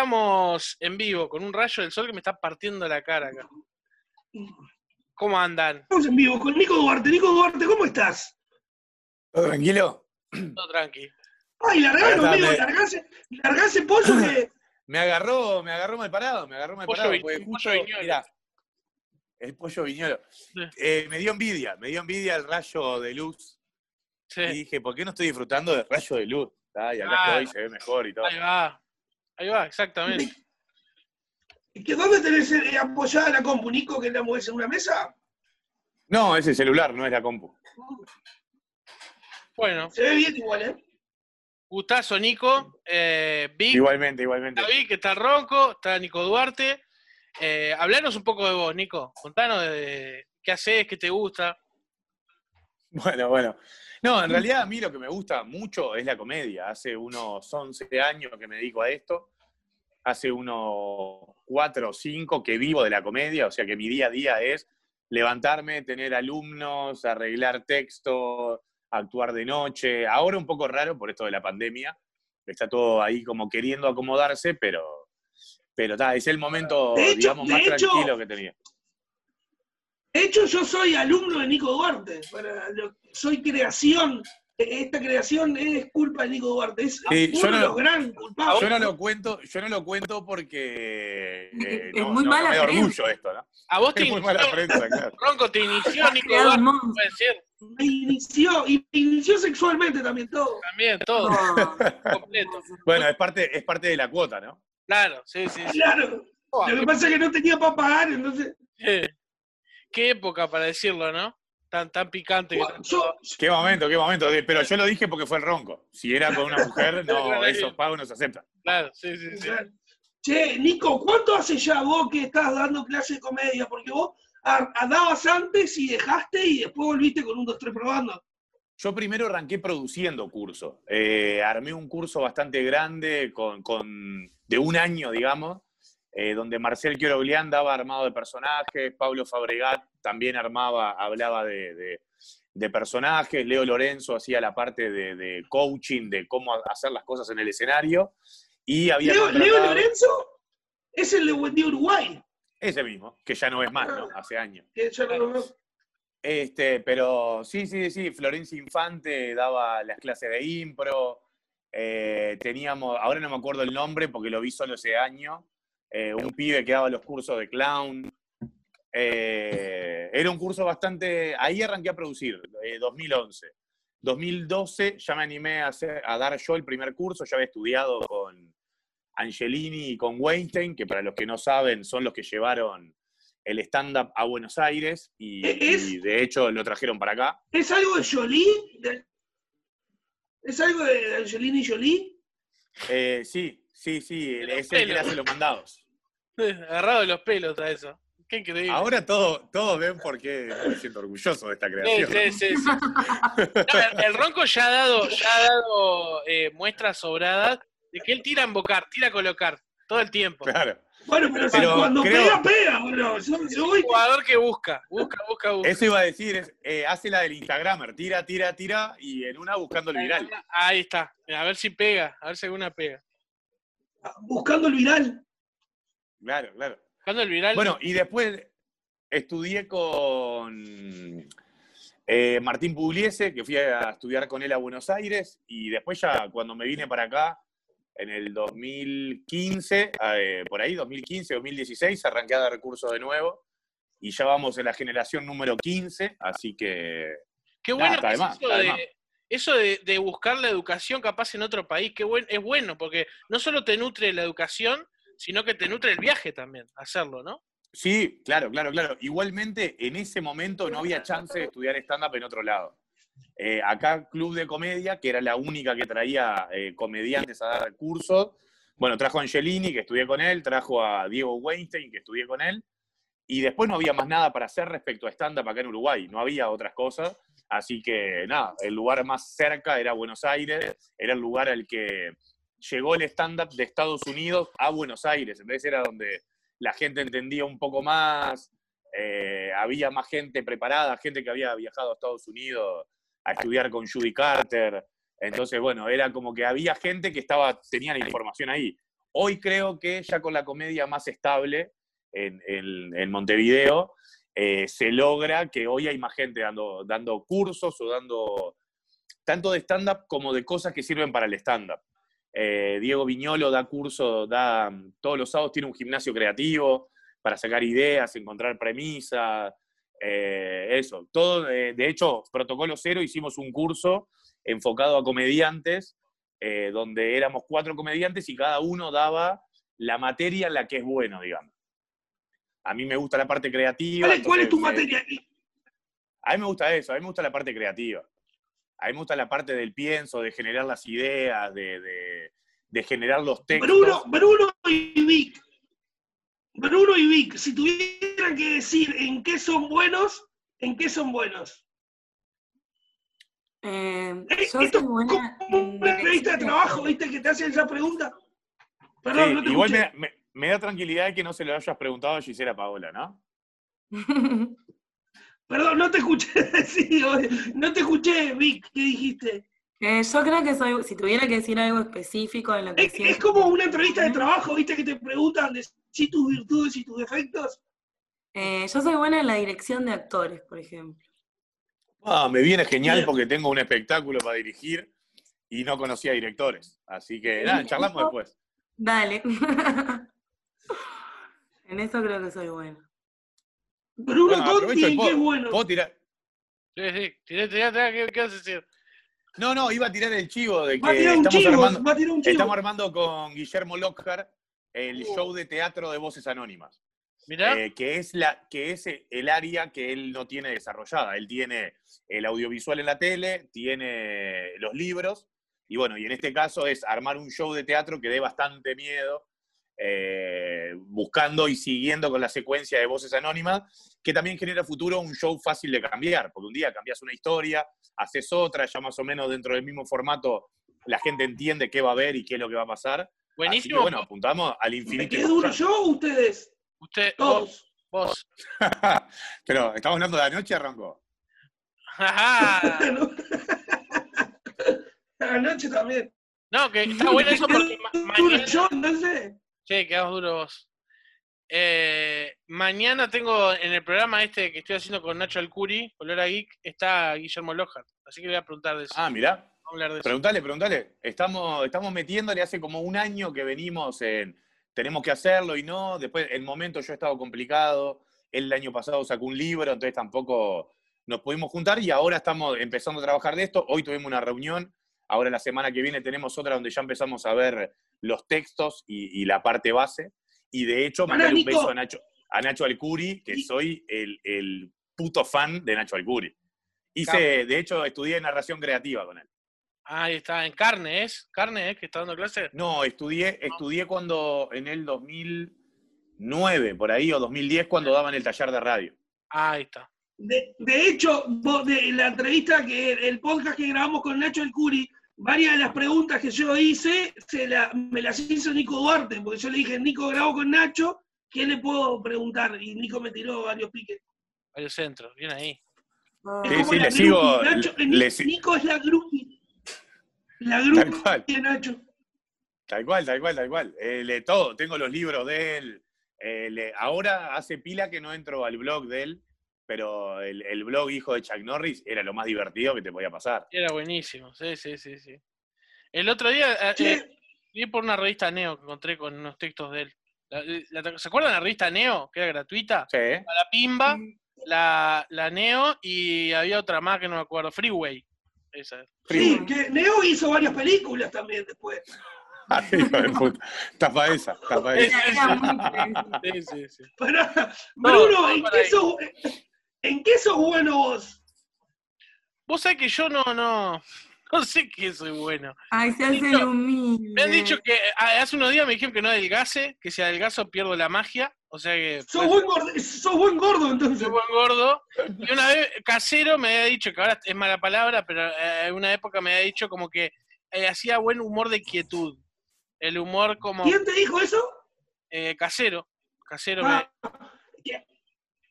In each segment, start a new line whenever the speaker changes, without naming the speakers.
estamos en vivo con un rayo del sol que me está partiendo la cara acá. ¿Cómo andan?
Estamos en vivo con Nico Duarte. Nico Duarte, ¿cómo estás?
¿Todo tranquilo?
Todo tranqui.
Ay, largalo, amigo, largase, largase pollo que.
Me agarró, me agarró mal parado, me agarró mal
Pollo
parado.
vi-
porque
pollo viñolo.
mirá, el pollo viñolo.
Sí.
Eh, me dio envidia, me dio envidia el rayo de luz.
Sí.
Y dije, ¿por qué no estoy disfrutando del rayo de luz? Ah, y acá
Ah.
estoy, se ve mejor y todo.
Ahí va. Ahí va, exactamente.
que ¿Dónde tenés eh, apoyada la compu, Nico, que la mueves en una mesa?
No, es el celular, no es la compu.
Bueno,
Se ve bien igual, ¿eh?
gustazo, Nico. Eh, Vic,
Igualmente, igualmente.
está Vic, está Ronco, está Nico Duarte. Eh, hablanos un poco de vos, Nico. Contanos de qué haces, qué te gusta.
Bueno, bueno. No, en realidad a mí lo que me gusta mucho es la comedia. Hace unos 11 años que me dedico a esto. Hace unos 4 o 5 que vivo de la comedia. O sea que mi día a día es levantarme, tener alumnos, arreglar texto, actuar de noche. Ahora un poco raro por esto de la pandemia. Está todo ahí como queriendo acomodarse, pero, pero ta, es el momento,
hecho-
digamos, más
hecho-
tranquilo que tenía.
De hecho, yo soy alumno de Nico Duarte. Soy creación. Eh, Esta creación es culpa de Nico Duarte. Es
Sí,
uno
yo no
de
lo-
los gran culpables.
Yo no lo cuento, yo no lo cuento porque eh,
Es
no,
muy
no-
mala
no me orgullo esto, ¿no?
A vos te
Es muy mala
inició,
prensa, claro.
Ronco, te inició Nico Duarte,
monstruo.
puede ser.
Me inició, y me inició sexualmente también todo.
También, todo, completo.
Bueno, es parte, es parte de la cuota, ¿no?
Claro, sí, sí, sí.
Claro. Lo que pasa es que no tenía para pagar, entonces.
qué época para decirlo, ¿no? Tan, tan picante que
Yo,
Qué momento, qué momento. Pero yo lo dije porque fue el ronco. Si era con una mujer, no, esos pagos no se aceptan.
Claro, sí, sí, sí.
Che, Nico, ¿cuánto hace ya vos que estás dando clase de comedia? Porque vos a- a- dabas antes y dejaste y después volviste con un 2-3 probando.
Yo primero arranqué produciendo cursos. Eh, armé un curso bastante grande con, con- de un año, digamos, eh, donde Marcel Quiroglián daba armado de personajes, Pablo Fabregat también armaba, hablaba de, de- de personajes, Leo Lorenzo hacía la parte de, de coaching, de cómo hacer las cosas en el escenario. Y había
Leo, Lorenzo es el de Buen Día Uruguay.
Ese mismo, que ya no es más, ¿no? Hace años. Este, pero sí, sí, sí, Florencia Infante daba las clases de impro. eh, teníamos, ahora no me acuerdo el nombre porque lo vi solo ese año, eh, un pibe que daba los cursos de clown. Eh, era un curso bastante, ahí arranqué a producir, eh, 2011. 2012 ya me animé a, hacer- a dar yo el primer curso, ya había estudiado con Angelini y con Weinstein, que para los que no saben son los que llevaron el stand-up a Buenos Aires y,
¿Es?
y de hecho lo trajeron para acá.
¿Es algo de Jolie? ¿Es algo de Angelina y Jolie?
Eh, sí, sí, sí, es el que hace los mandados.
Agarrado de los pelos a eso. Qué increíble.
Ahora todo, todos ven por qué me siento orgulloso de esta creación.
sí, sí, sí. No, el, el Ronco ya ha dado, ya ha dado eh, muestras sobradas de que él tira a invocar, tira a colocar, todo el tiempo.
Claro.
Bueno, pero, cuando
creo-
pega, pega, bro. Yo, yo voy-
Jugador que busca, busca, busca, busca.
Eso iba a decir, es, eh, hace la del Instagramer, tira, tira, tira, y en una buscando el viral.
Ahí está. A ver si pega, a ver si alguna pega.
buscando el viral.
Claro, claro.
Buscando el viral.
Bueno, y después estudié con eh, Martín Pugliese, que fui a estudiar con él a Buenos Aires, y después ya cuando me vine para acá, en el 2015, eh, por ahí, 2015, 2016, arranqué a dar cursos de nuevo, y ya vamos en la generación número 15, así que...
qué bueno
está
que
de
es
más,
eso,
de
buscar la educación capaz en otro país. Qué buen, es bueno, porque no solo te nutre la educación, sino que te nutre el viaje también, hacerlo, ¿no?
Sí, claro, claro, claro. Igualmente, en ese momento no había chance de estudiar stand-up en otro lado. Eh, acá, Club de Comedia, que era la única que traía eh, comediantes a dar cursos. Bueno, trajo a Angelini, que estudié con él, trajo a Diego Weinstein, que estudié con él. Y después no había más nada para hacer respecto a stand-up acá en Uruguay. No había otras cosas. Así que nada, el lugar más cerca era Buenos Aires. Era el lugar al que llegó el stand-up de Estados Unidos a Buenos Aires. Entonces era donde la gente entendía un poco más, eh, había más gente preparada, gente que había viajado a Estados Unidos a estudiar con Judy Carter. Entonces, bueno, era como que había gente que estaba, tenía la información ahí. Hoy creo que ya con la comedia más estable en, en- Montevideo, eh, se logra que hoy hay más gente dando, dando cursos o dando tanto de stand-up como de cosas que sirven para el stand-up. Eh, Diego Viñolo da curso, da todos los sábados tiene un gimnasio creativo para sacar ideas, encontrar premisas, eh, eso. Todo, eh, de hecho, Protocolo Cero hicimos un curso enfocado a comediantes, eh, donde éramos cuatro comediantes y cada uno daba la materia en la que es bueno, digamos. A mí me gusta la parte creativa.
¿Cuál es, tu materia?
a mí me gusta eso, a mí me gusta la parte creativa. A mí me gusta la parte del pienso, de generar las ideas, de, de- de generar los textos.
Bruno, Bruno y Vic. Bruno y Vic, si tuvieran que decir en qué son buenos, ¿en qué son buenos?
Eh,
Eh, Esto es
buena
como
en
una entrevista de trabajo, ¿viste? Que te hacen esa pregunta. Perdón,
Sí,
no te
igual me- me da tranquilidad que no se lo hayas preguntado a Gisela Paola, ¿no?
Perdón, no te escuché decir, no te escuché, Vic, ¿qué dijiste?
Eh, yo creo que soy, si tuviera que decir algo específico en lo que
Es, es
siento-
como una entrevista de trabajo, ¿viste? Que te preguntan de si tus virtudes y tus defectos.
Eh, yo soy buena en la dirección de actores, por ejemplo.
Ah, me viene genial porque tengo un espectáculo para dirigir y no conocía directores. Así que nada, charlamos después.
Dale. en eso creo que soy buena.
Bruno
Bueno,
Conti,
aprovecho y
¿en qué bueno?
puedo tirar-
Sí, sí. Tirá, tirá, tirá, ¿qué, qué vas a decir?
No, no, iba a tirar el chivo de
Va a
que
tirar un
estamos
chivo,
armando,
va a tirar un chivo.
estamos armando con Guillermo Lockhart el
Uh.
show de teatro de voces anónimas.
Mirá,
eh, que, es la, que es el área que él no tiene desarrollada. Él tiene el audiovisual en la tele, tiene los libros, y bueno, y en este caso es armar un show de teatro que dé bastante miedo, eh, buscando y siguiendo con la secuencia de voces anónimas, que también genera futuro un show fácil de cambiar, porque un día cambias una historia, haces otra, ya más o menos dentro del mismo formato la gente entiende qué va a ver y qué es lo que va a pasar. Así que,
buenísimo.
bueno, apuntamos al
¿Me
infinito. más
duro yo ustedes?
Usted, vos,
Todos.
vos.
Pero, ¿estamos hablando de anoche, arrancó?
Ajá.
Anoche también.
No, que está bueno eso porque ma- mañana.
yo, no sé.
Sí, quedamos duro vos. Eh, mañana tengo en el programa este que estoy haciendo con Nacho Alcuri, Color a Geek, está Guillermo Lockhart. Así que le voy a preguntar de eso.
Ah, mirá.
Vamos a hablar de eso.
Preguntale, preguntale. Estamos, estamos metiéndole hace como un año que venimos en. Tenemos que hacerlo y no. Después, el momento yo he estado complicado. Él el año pasado sacó un libro, entonces tampoco nos pudimos juntar y ahora estamos empezando a trabajar de esto. Hoy tuvimos una reunión. Ahora la semana que viene tenemos otra donde ya empezamos a ver los textos y, y la parte base. Y de hecho, mandale un beso a Nacho, a Nacho Alcuri, que soy el, el puto fan de Nacho Alcuri. Hice, de hecho, estudié narración creativa con él.
Ahí está, en carne, ¿es? ¿Carne, es? Que está dando clase.
No, estudié, estudié cuando, en el 2009, por ahí, o 2010, cuando daban el taller de radio.
Ahí está.
De, de hecho, vos, de la entrevista que el podcast que grabamos con Nacho El Curi, varias de las preguntas que yo hice se la- me las hizo Nico Duarte, porque yo le dije, Nico grabo con Nacho, ¿qué le puedo preguntar? Y Nico me tiró varios piques.
Varios centros, bien ahí.
Es
Sí, sí, le sigo.
Nacho-
le- le
Nico es la groupie. La
cual,
de Nacho.
tal cual, tal cual, tal cual. Eh, le- todo, tengo los libros de él. eh, le- ahora hace pila que no entro al blog de él, pero el, el blog hijo de Chuck Norris era lo más divertido que te podía pasar.
Era buenísimo, sí, sí, sí, sí. El otro día eh,
Che,
eh, vi por una revista Neo que encontré con unos textos de él. La- la- ¿Se acuerdan de la revista Neo? Que era gratuita.
Sí,
La Pimba, la, la Neo y había otra más que no me acuerdo. Freeway. Esa.
sí, que Neo hizo varias películas también después.
Ay, hijo de puta. Tapa esa, tapa esa.
era muy
Sí, sí, sí.
Bruno,
no,
¿en, qué sos, ¿en qué sos bueno vos?
Vos sabés que yo no, no, no sé que soy bueno.
Ay, se hace el humilde.
Me han dicho que ah, hace unos días me dijeron que no adelgase, que si adelgazo pierdo la magia. O sea que
Sos buen, gordo, sos buen gordo, entonces.
soy buen gordo. Y una vez casero me había dicho, que ahora es mala palabra, pero eh, en una época me había dicho como que eh, hacía buen humor de quietud. El humor como
¿Quién te dijo eso?
eh, casero. Casero
Ah,
me.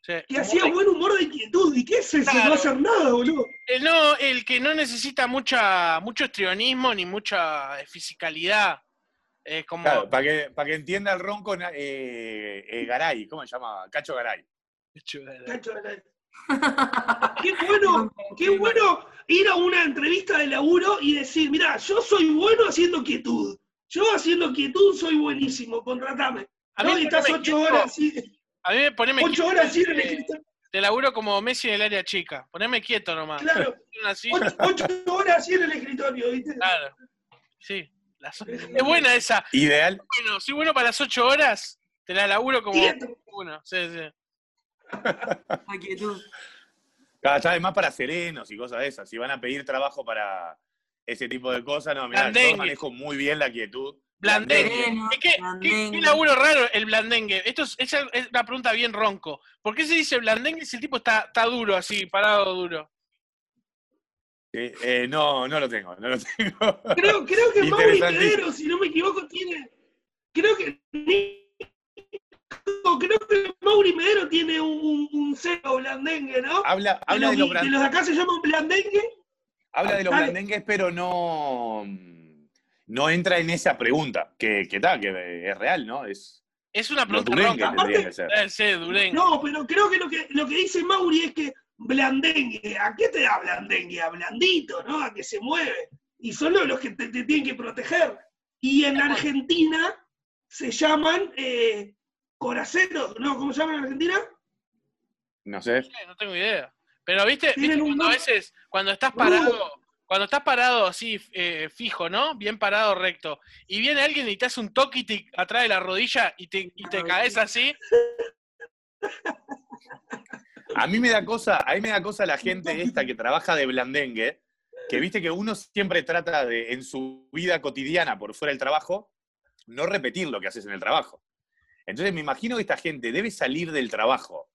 Que,
sí,
que
humor
hacía buen humor de inquietud. ¿Y qué es eso?
Claro.
No hacer nada, boludo.
Eh, no, el que no necesita mucha, mucho estrionismo ni mucha eh, fisicalidad. Es como.
Claro, para que, para que entienda el ronco, eh, eh, Garay, ¿cómo se llama? Cacho Garay.
Cacho la- Qué bueno, qué bueno ir a una entrevista de laburo y decir, mira, yo soy bueno haciendo quietud. Yo haciendo quietud soy buenísimo, contratame.
A mí
Y estás ocho
quieto,
horas así,
A mí me poneme
ocho
quieto,
horas el
eh,
escritorio.
Te laburo como Messi en el área chica. Poneme quieto nomás.
Claro,
Una silla,
ocho, ocho horas en el escritorio, ¿viste?
claro. Sí. las- es buena esa.
Ideal,
Bueno, soy bueno para las ocho horas, te la laburo como
Quieto.
uno. Sí, sí.
La quietud.
cada vez más para serenos y cosas de esas. Si van a pedir trabajo para ese tipo de cosas, no, mira, yo
Blandengue.
manejo muy bien la quietud.
Blandengue. ¿qué,
blandengue.
qué laburo raro el blandengue? Esto es, es una pregunta bien ronco. ¿Por qué se dice blandengue si el tipo está, está duro así, parado duro?
Eh, eh, no, no lo tengo, no lo tengo.
Creo, creo que Mauri. Pedero, si no me equivoco, tiene. Creo que. Creo que Mauri Medero tiene un, un, cero blandengue, ¿no?
Habla, habla
los,
de los blan-
los de acá se llaman blandengue.
habla de los blandengues, pero no, no entra en esa pregunta, que, que, ta, que es real, ¿no? Es
Es una pregunta
que ser.
Eh, sí, durengue.
No, pero creo que lo que lo que dice Mauri es que blandengue, ¿a qué te da blandengue? A blandito, ¿no? A que se mueve. Y son los los que te, te tienen que proteger. Y en Argentina se llaman eh, coraceros, ¿no? ¿Cómo se llaman en Argentina?
No sé.
No tengo idea. Pero viste, viste
un
cuando a veces, cuando estás parado, cuando estás parado así, eh, fijo, ¿no? Bien parado, recto, y viene alguien y te hace un toque y te atrás de la rodilla y te, y te caes así,
A mí me da cosa, a mí me da cosa la gente esta que trabaja de blandengue, que viste que uno siempre trata de, en su vida cotidiana, por fuera del trabajo, no repetir lo que haces en el trabajo. Entonces me imagino que esta gente debe salir del trabajo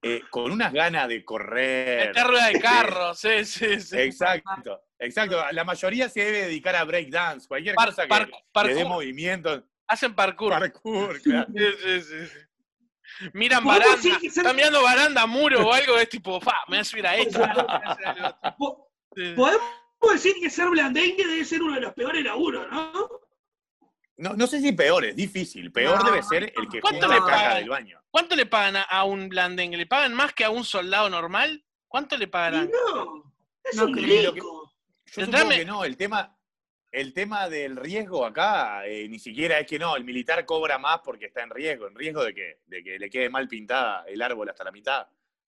eh, con unas ganas de correr.
meter rueda de carro, sí, sí, sí.
Exacto, exacto. La mayoría se debe dedicar a breakdance, cualquier
Par-
cosa que
par-
le dé
parkour.
movimiento.
Hacen parkour.
Parkour, claro.
Sí, sí, sí, sí. Miran
¿Podemos
baranda,
que ser-
están mirando baranda, muro o algo, es tipo, fa, me voy a subir a esto.
Podemos decir que ser blandengue debe ser uno de los peores laburos, ¿no?
No, no sé si peor, es difícil. Peor
No.
debe ser el que
¿Cuánto le pagan?
del baño.
¿Cuánto le pagan a, a un blandengue? ¿Le pagan más que a un soldado normal? ¿Cuánto le pagarán?
no, es
No
un rico.
Yo
Entrame-
supongo que no, el tema, el tema del riesgo acá eh, ni siquiera es que no, el militar cobra más porque está en riesgo. ¿En riesgo de qué? De que le quede mal pintada el árbol hasta la mitad.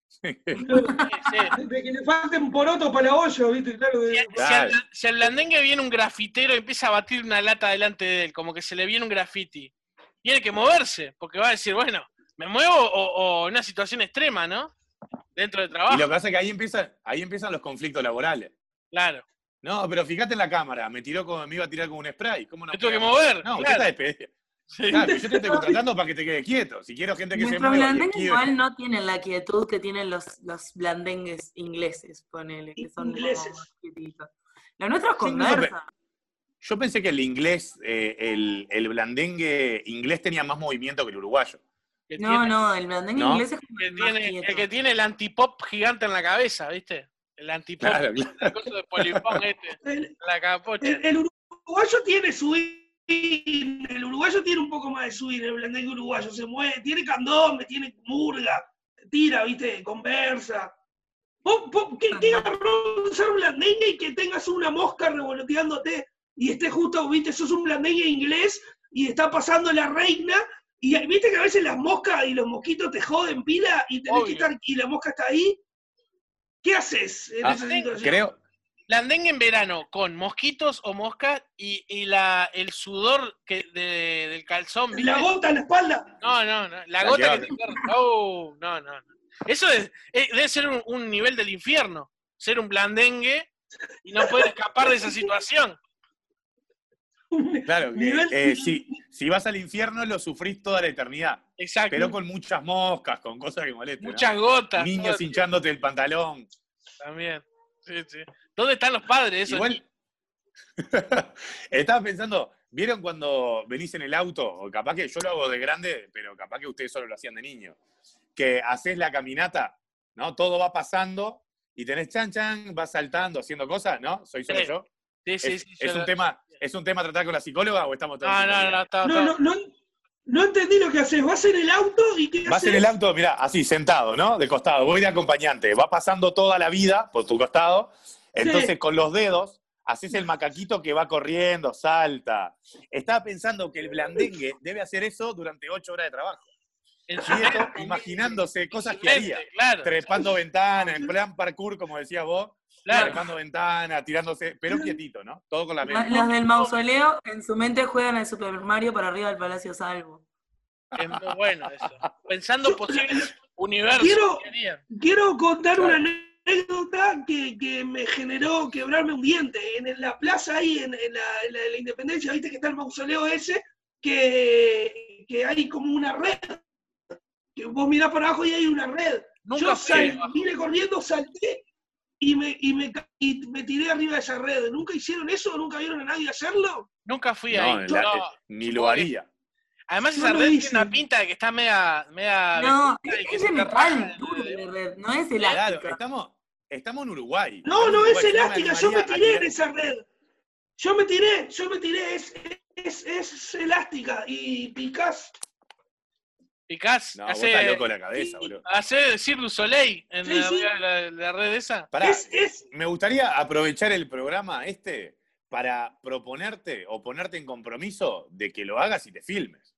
Sí, sí.
De que le falten porotos para olla, ¿viste? Claro, de-
Si, al- si al viene un grafitero y empieza a batir una lata delante de él, como que se le viene un graffiti, tiene que moverse, porque va a decir, bueno, ¿me muevo o, o en una situación extrema, no? Dentro de
Y
trabajo,
lo que pasa es que ahí empiezan, ahí empiezan los conflictos laborales.
claro.
No, pero fíjate en la cámara, me tiró como, me iba a tirar con un spray. ¿Cómo no
Me tuve que mover,
No, usted
claro.
está despedido.
Sí.
Claro, yo te estoy contratando para que te quede quieto. Si quiero gente que se
Nuestros
mueva esquive.
igual no tienen la quietud que tienen los, los blandengues ingleses, ponele, que son
Ingleses.
más quietitos. Los nuestros
Sí,
conversan.
Yo pensé que el inglés, eh, el, el blandengue inglés tenía más movimiento que el uruguayo.
Que
No,
tiene-
no, el blandengue
¿No?
inglés es como
que
el más
tiene-
quieto.
el que tiene el antipop gigante en la cabeza, ¿viste? El antipop,
Claro, claro.
el coso de polifón este,
el,
la capocha.
el- el uruguayo tiene swing, el uruguayo tiene un poco más de swing, el blandengue uruguayo se mueve, tiene candombe, tiene murga, tira, ¿viste? Conversa. ¿Vos, vos- qué, qué garrón ser blandengue y que tengas una mosca revoloteándote y esté justo, ¿viste? Sos un blandengue inglés y está pasando la reina y viste que a veces las moscas y los mosquitos te joden pila y tenés que estar y la mosca está ahí. ¿Qué haces en
Ah,
esa situación?
Creo,
Blandengue en verano con mosquitos o moscas y, y la, el sudor que de- del calzón. ¿viste?
La gota en la espalda.
No, no, no. La
La
gota
que
que te. Oh, no, no, no. Eso es- es- debe ser un, un nivel del infierno. Ser un blandengue y no poder escapar de esa situación.
claro, que,
Nivel-
eh, si, si vas al infierno lo sufrís toda la eternidad.
Exacto.
Pero con muchas moscas, con cosas que molestan. ¿no?
Muchas gotas.
Niños hinchándote el pantalón.
También. Sí, sí. ¿Dónde están los padres?
Igual, estaba pensando, ¿vieron cuando venís en el auto? O capaz que yo lo hago de grande, pero capaz que ustedes solo lo hacían de niño. Que haces la caminata, ¿no? Todo va pasando y tenés chan chan, vas saltando, haciendo cosas, ¿no? Soy solo
Sí.
yo.
Sí, sí,
es
sí,
es un
lo-
tema, ¿Es un tema a tratar con la psicóloga o estamos todos
No,
en
no, no, está,
No,
está-
no, no, no entendí lo que haces. ¿Vas en el auto y qué
Vas en el auto, mira, así, sentado, ¿no? De costado. Voy de acompañante. Va pasando toda la vida por tu costado. Entonces,
Sí.
con los dedos, haces el macaquito que va corriendo, salta. Estaba pensando que el blandengue debe hacer eso durante ocho horas de trabajo. Quieto, imaginándose cosas que haría.
Claro,
Trepando ventanas, en plan parkour, como decías vos.
Claro.
Trepando ventanas, tirándose, pero quietito, ¿no? Todo con la mente.
Los del mausoleo en su mente juegan al Super Mario para arriba del Palacio Salvo.
Es muy bueno eso. Pensando posibles universos
Quiero-. Quiero contar
Claro.
una anécdota que, que me generó quebrarme un diente. En, la plaza ahí, en, en la, en la- en la Independencia, viste que está el mausoleo ese, que, que hay como una red. Que vos mirás para abajo y hay una red.
Nunca
Yo salí, vine corriendo, salté y me, y, me, ca- y me tiré arriba de esa red. ¿Nunca hicieron eso? ¿Nunca vieron a nadie hacerlo?
Nunca fui
No,
ahí.
la-
No.
ni lo haría.
Además,
No
esa red tiene una pinta de que está media. media
No, es, de metal duro la red, no es
Claro,
elástica.
estamos, estamos en Uruguay.
No, no es
Uruguay,
elástica, yo me tiré en esa red. Yo me tiré, yo me tiré, es, es, es elástica y picás.
Picás,
No, vos
hace,
estás loco la cabeza, boludo.
hace Cirque Soleil en
Sí,
la,
sí.
la- la red esa.
Pará,
Es, es,
me gustaría aprovechar el programa este para proponerte o ponerte en compromiso de que lo hagas y te filmes.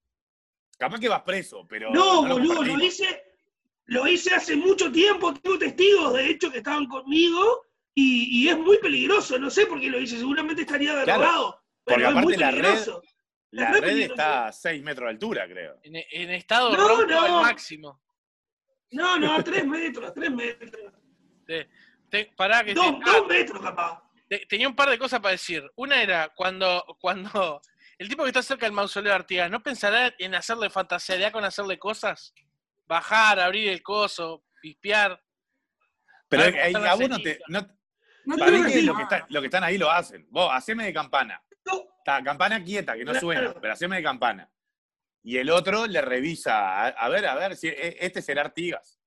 Capaz que vas preso, pero.
no,
lo
boludo, lo hice, lo hice hace mucho tiempo, tengo testigos, de hecho, que estaban conmigo, y, y es muy peligroso, no sé por qué lo hice, seguramente estaría
Claro,
derrotado,
porque
pero es muy
aparte la red-
peligroso.
La red
peligroso.
está a 6 metros de altura, creo.
En, en estado
No,
ronco
no.
al máximo.
No, no, a tres metros, tres metros.
Te- te- pará que te-
Dos,
ah,
dos metros capaz.
te- tenía un par de cosas para decir. Una era cuando, cuando el tipo que está cerca del mausoleo de Artigas, ¿no pensará en hacerle fantasearía con hacerle cosas? Bajar, abrir el coso, pispear.
Pero ahí a vos no te.
cenizas.
no-
No
para mí
que
lo que, está- lo que están ahí lo hacen. Vos, haceme de campana. Está, campana quieta, que no
Claro.
suena, pero haceme de campana. Y el otro le revisa, a, a ver, a ver, si e- este será Artigas.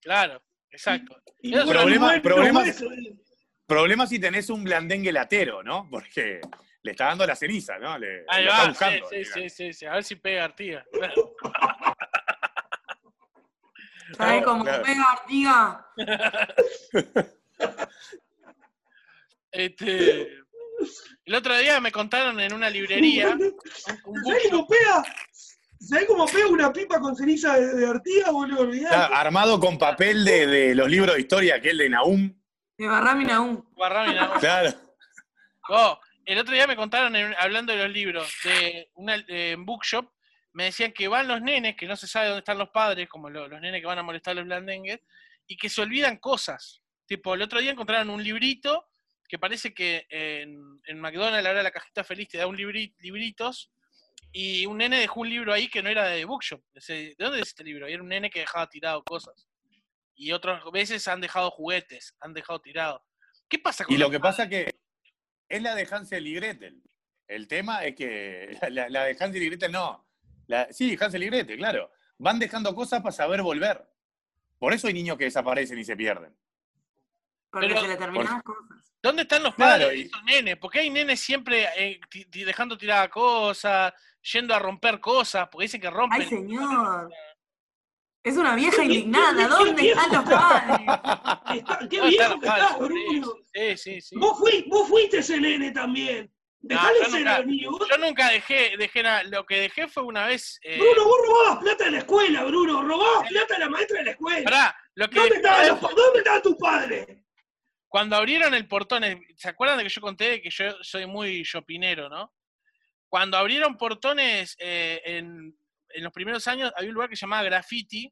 Claro, exacto.
y bueno,
Problema- si tenés un blandengue latero, ¿no? Porque le está dando la ceniza, ¿no? Le,
Ahí
está
va,
buscando.
sí, sí, sí, sí, sí, A ver si pega Artigas.
¿Sabes
No,
cómo
claro.
pega Artiga?
Este, el otro día me contaron en una librería un,
¿Sabés cómo pega? ¿Sabés cómo pega una pipa con ceniza de, de Artigas, boludo?
Está armado con papel de, de los libros de historia, aquel de Naum.
De Barrami Naum.
Barrami, no.
Claro.
Oh, el otro día me contaron, en- hablando de los libros, de una de- en Bookshop, me decían que van los nenes, que no se sabe dónde están los padres, como lo- los nenes que van a molestar a los blandengues, y que se olvidan cosas. Tipo, el otro día encontraron un librito que parece que en, en McDonald's, ahora la cajita feliz te da un libri- libritos, y un nene dejó un libro ahí que no era de Bookshop. ¿De dónde es este libro? Y era un nene que dejaba tirado cosas. Y otras veces han dejado juguetes, han dejado tirado. ¿Qué pasa con
Y lo que pasa que es la de Hansel y Gretel. El tema es que la, la de Hansel y Gretel no. La- sí, Hansel y Gretel, claro. Van dejando cosas para saber volver. Por eso hay niños que desaparecen y se pierden.
Porque
Pero-
se le terminan las cosas.
¿Dónde están los
Claro,
padres de esos nenes? Porque hay nenes siempre eh, dejando tiradas cosas, yendo a romper cosas, porque dicen que rompen.
Ay, señor. Es una vieja indignada. ¿Dónde están los padres?
Está- qué
¿Dónde
viejo que estás? Bruno.
Sí, sí, sí.
Vos, fui- vos fuiste ese nene también.
No,
Dejale
yo
ser
nunca- Yo nunca dejé, dejé nada. Lo que dejé fue una vez. eh,
Bruno, vos robabas plata de la escuela, Bruno. Robabas plata de la maestra de la escuela.
pará, lo que
¿Dónde estaban los- ¿Dónde estaban tus padres?
Cuando abrieron el portón, eh, ¿se acuerdan de que yo conté que yo soy muy shopinero, no? Cuando abrieron portones eh, en, en los primeros años, había un lugar que se llamaba Graffiti,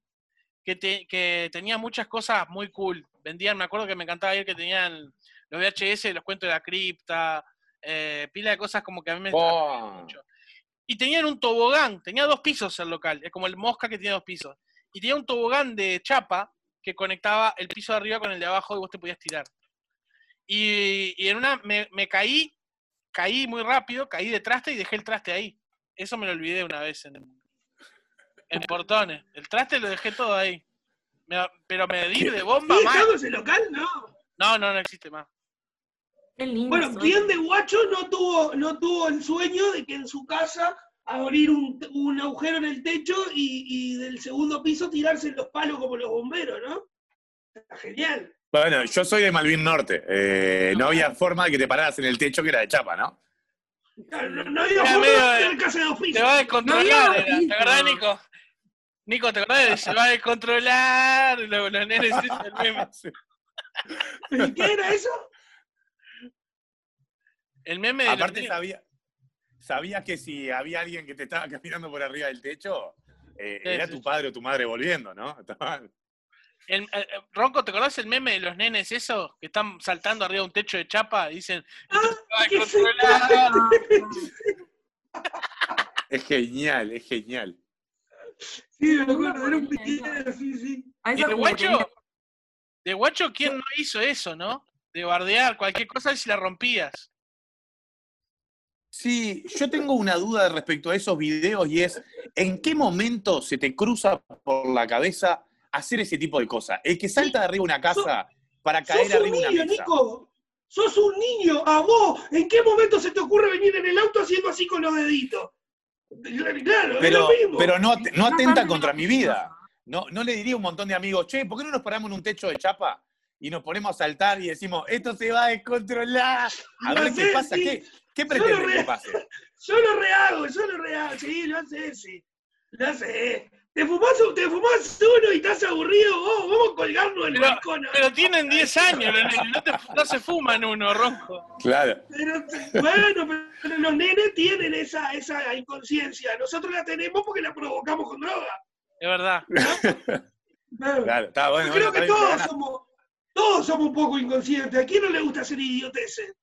que, te- que tenía muchas cosas muy cool. Vendían, me acuerdo que me encantaba ir que tenían los VHS, los cuentos de la cripta, eh, pila de cosas como que a mí me
Oh.
mucho. Y tenían un tobogán, tenía dos pisos el local, es como el Mosca que tiene dos pisos. Y tenía un tobogán de chapa que conectaba el piso de arriba con el de abajo y vos te podías tirar. Y, y en una me, me caí, caí muy rápido, caí de traste y dejé el traste ahí. Eso me lo olvidé una vez en, en Portones. El traste lo dejé todo ahí. Me- pero me di de bomba
¿Sigue
mal.
estando ese local? No.
No, no, no existe más.
Qué lindo.
Bueno,
sueño.
¿quién de guacho no tuvo, no tuvo el sueño de que en su casa abrir un, un agujero en el techo y, y del segundo piso tirarse en los palos como los bomberos, ¿no? Está genial.
Bueno, yo soy de Malvin Norte. Eh, no había forma de que te pararas en el techo que era de chapa, ¿no?
Claro, No, no había forma de casa de dos
Te va a
No
descontrolar, era. ¿te acordás. Nico? Nico, ¿te acordás de se va a descontrolar? Los, los nenes, el meme.
¿Y ¿Qué era eso?
El meme de
Aparte, sabía, sabías que si había alguien que te estaba caminando por arriba del techo, eh,
Sí,
era
sí,
tu
sí.
padre o tu madre volviendo, ¿no? Estaban-
El- eh, eh, Ronco, ¿te acordás el meme de los nenes eso? Que están saltando arriba de un techo de chapa y dicen,
Ah,
"Esto se va a
que se-
descontrolar".
Es genial, es genial.
Sí, me acuerdo, era un video, sí, sí.
Y de guacho, de guacho, ¿quién no hizo eso, no? De bardear cualquier cosa y si la rompías.
Sí, yo tengo una duda respecto a esos videos y es, ¿en qué momento se te cruza por la cabeza hacer ese tipo de cosas? El que salta de arriba de una casa para caer
Sos un
arriba de una
niño,
mesa.
Nico. Sos un niño. A vos, ¿en qué momento se te ocurre venir en el auto haciendo así con los deditos? Claro, es
Pero,
lo mismo.
pero no, no atenta contra mi vida. No, no le diría a un montón de amigos, che, ¿por qué no nos paramos en un techo de chapa y nos ponemos a saltar y decimos, esto se va a descontrolar? A
Lo
ver qué pasa,
sí.
¿qué, qué pretende que pase?
Yo lo rehago, yo lo rehago. Sí, lo sé, sí. Lo sé. Te fumás, te fumás uno y estás aburrido vos. Vamos a colgarnos el
Pero-
balcón.
Pero tienen 10 años, los nenes, no, te- no se fuman uno, Ronco.
Claro.
Pero, bueno, pero, los nenes tienen esa, esa inconsciencia. Nosotros la tenemos porque la provocamos con droga.
Es verdad.
Claro.
Claro, está bueno.
Yo creo
bueno,
que todos somos, todos somos un poco inconscientes. ¿A quién no le gusta hacer idioteces?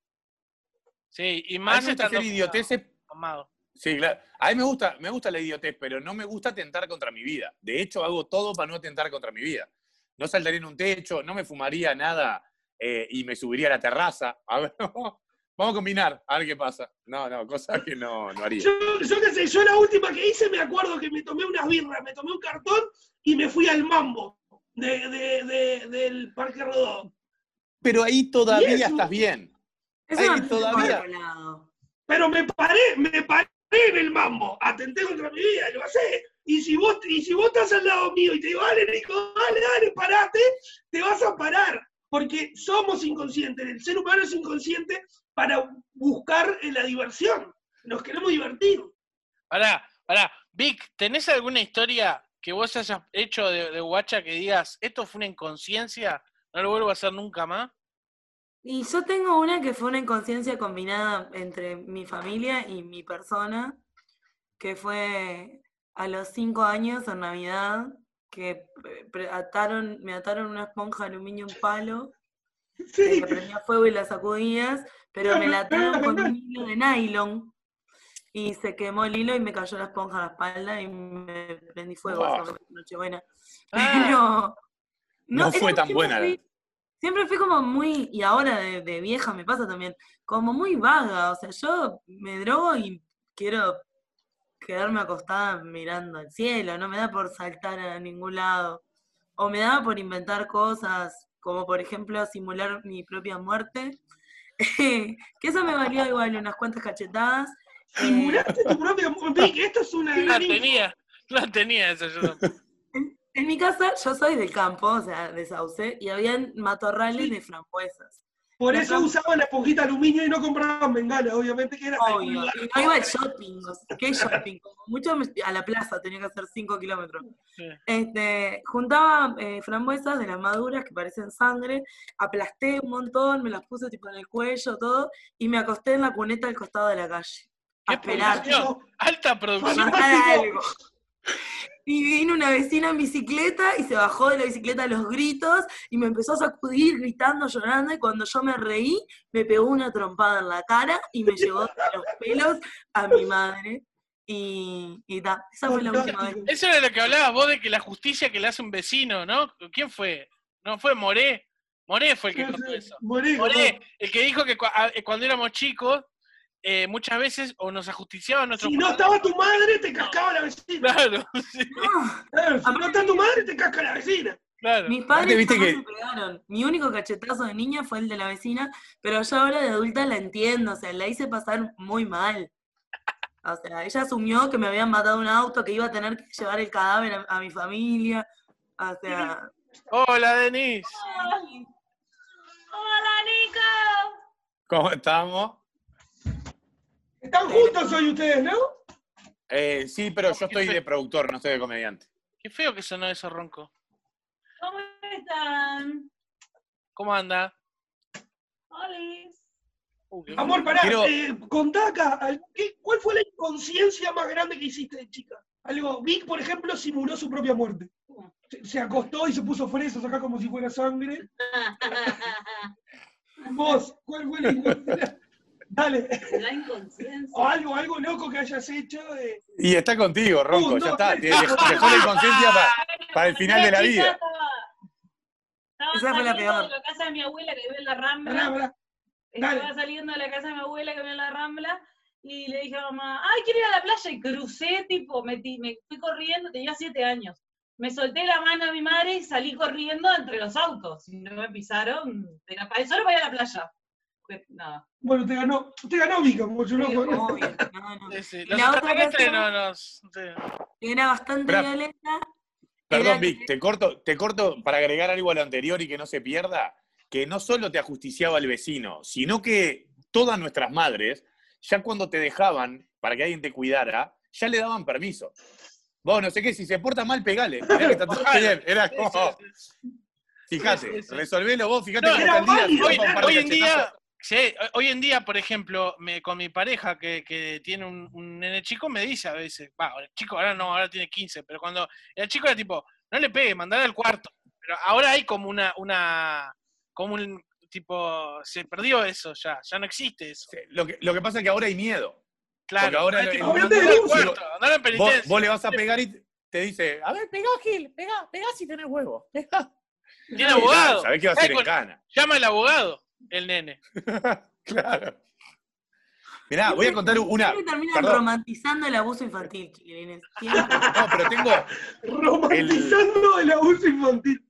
Sí, y más
gusta hacer
estando
idioteces.
fumado.
Sí, claro. A mí me gusta, me gusta la idiotez, pero no me gusta tentar contra mi vida. De hecho, hago todo para no atentar contra mi vida. No saltaría en un techo, no me fumaría nada eh, y me subiría a la terraza. A ver, vamos a combinar, a ver qué pasa. No, no, cosas que no, no haría.
Yo, yo qué sé, yo la última que hice me acuerdo que me tomé unas birras, me tomé un cartón y me fui al mambo de, de- de- del Parque Rodó.
Pero ahí todavía estás bien.
Eso se
todavía.
Pero me paré, me paré en el mambo, atenté contra mi vida, lo sé. Y si vos, y si vos estás al lado mío y te digo, dale, Nico, dale, dale, parate, te vas a parar. Porque somos inconscientes, el ser humano es inconsciente para buscar eh, la diversión. Nos queremos divertir.
Pará, pará. Vic, ¿tenés alguna historia que vos hayas hecho de, de guacha que digas, esto fue una inconsciencia, no lo vuelvo a hacer nunca más?
Y yo tengo una que fue una inconsciencia combinada entre mi familia y mi persona, que fue a los cinco años en Navidad, que eh, ataron, me ataron una esponja de aluminio un palo, que
Sí.
le prendía fuego y la sacudías, pero me la ataron con un hilo de nylon y se quemó el hilo y me cayó la esponja a la espalda y me prendí fuego. Esa fue Nochebuena.
Ah,
Pero
No fue
era-
tan buena.
fui- Siempre fui como muy, y ahora de, de vieja me pasa también, como muy vaga. O sea, yo me drogo y quiero quedarme acostada mirando al cielo, no me da por saltar a ningún lado. O me da por inventar cosas, como por ejemplo simular mi propia muerte. que eso me valió igual unas cuantas cachetadas.
Simulaste tu propia Vic, esto es una
la tenía, la tenía esa yo.
En mi casa, yo soy del campo, o sea, de Sauce, y habían matorrales
Sí.
de frambuesas.
Por
La
eso usaban la esponjita aluminio y no compraban bengala, obviamente que era
Obvio, y no iba al shopping, o sea, ¿qué shopping? Mucho me- a la plaza, tenía que hacer 5 kilómetros.
Sí.
Este, juntaba eh, frambuesas de las maduras que parecen sangre, aplasté un montón, me las puse tipo en el cuello, todo, y me acosté en la cuneta al costado de la calle. A
¿Qué
esperar.
producción? Alta producción.
algo. Y vino una vecina en bicicleta y se bajó de la bicicleta a los gritos y me empezó a sacudir gritando, llorando y cuando yo me reí me pegó una trompada en la cara y me llevó de los pelos a mi madre y, y ta, esa fue la última vez.
Eso era lo que hablabas vos de que la justicia que le hace un vecino, ¿no? ¿Quién fue? ¿No fue Moré? Moré fue el que contó eso. Moré, el que dijo que eh, cuando éramos chicos, eh, muchas veces o nos ajusticiaban nuestros
Si no
padres-
estaba tu madre, te cascaba la vecina.
Claro, sí.
No,
Claro, si no está tu madre, te casca la vecina.
Claro.
Mis padres
viste
jamás
que-
me pegaron. Mi único cachetazo de niña fue el de la vecina, pero yo ahora de adulta la entiendo, o sea, la hice pasar muy mal. O sea, ella asumió que me habían matado un auto, que iba a tener que llevar el cadáver a, a mi familia. O sea,
Hola, Denise.
Hola, Nico.
¿Cómo estamos?
Están juntos hoy ustedes, ¿no?
Eh, sí, pero yo estoy de productor, no estoy de comediante.
Qué feo que sonó eso, Ronco.
¿Cómo están?
¿Cómo anda?
Olis.
Uh,
Amor, pará,
Quiero-
eh, contá acá, al- ¿qué- ¿cuál fue la inconsciencia más grande que hiciste de chica? Algo, Vic, por ejemplo, simuló su propia muerte. Se, se acostó y se puso fresas acá como si fuera sangre. Vos, ¿cuál fue la inconsciencia? Dale.
La inconsciencia.
O algo, algo loco que hayas hecho de...
Y está contigo, Ronco, ya está.
tres,
Te dejó, dejó la inconsciencia para, para el final de la vida.
Estaba, estaba
Esa fue la
saliendo
peor.
de la casa de mi abuela que vive en la Rambla. Estaba
Dale.
saliendo de la casa de mi abuela que vive en la Rambla y le dije a mamá, ay, quiero ir a la playa y crucé, tipo, me, me fui corriendo, tenía siete años. Me solté la mano a mi madre y salí corriendo entre los autos. Y no me pisaron, era para solo para ir a la playa. Nada.
Bueno, te ganó, te ganó Vic, amor, yo no
no, no.
Sí, sí.
Y
Los
la otra
no sí.
Era bastante violenta.
Perdón,
era
Vic,
que-
te corto, te corto para agregar algo a lo anterior y que no se pierda, que no solo te ajusticiaba el vecino, sino que todas nuestras madres, ya cuando te dejaban para que alguien te cuidara, ya le daban permiso. Vos, no sé qué, si se porta mal, pegale. Mirá que está todo
Claro.
bien. Era como, fíjate, resolvelo vos, fíjate
No,
cómo
era válido,
Hoy en día. Sí, hoy en día, por ejemplo, me, con mi pareja que, que tiene un, un nene chico, me dice a veces, va, el chico ahora no, ahora tiene 15, pero cuando el chico era tipo, no le pegue, mandale al cuarto. Pero ahora hay como una, una, como un tipo, se perdió eso ya, ya no existe eso.
Sí, Lo que, lo que pasa es que ahora hay miedo.
Claro,
ahora
ahora tipo,
ahora te
cuarto,
Vos, le vas a pegar y te dice, a ver, pegá, Gil, pegá, pegá si tenés huevo. Pegá.
Tiene abogado.
Sabés que va a ser en
con-
cana.
Llama al abogado, el nene.
claro. Mirá, voy a contar una.
Siempre terminan
perdón.
romantizando el abuso infantil, chiquilines.
No, pero tengo,
Romantizando el abuso infantil.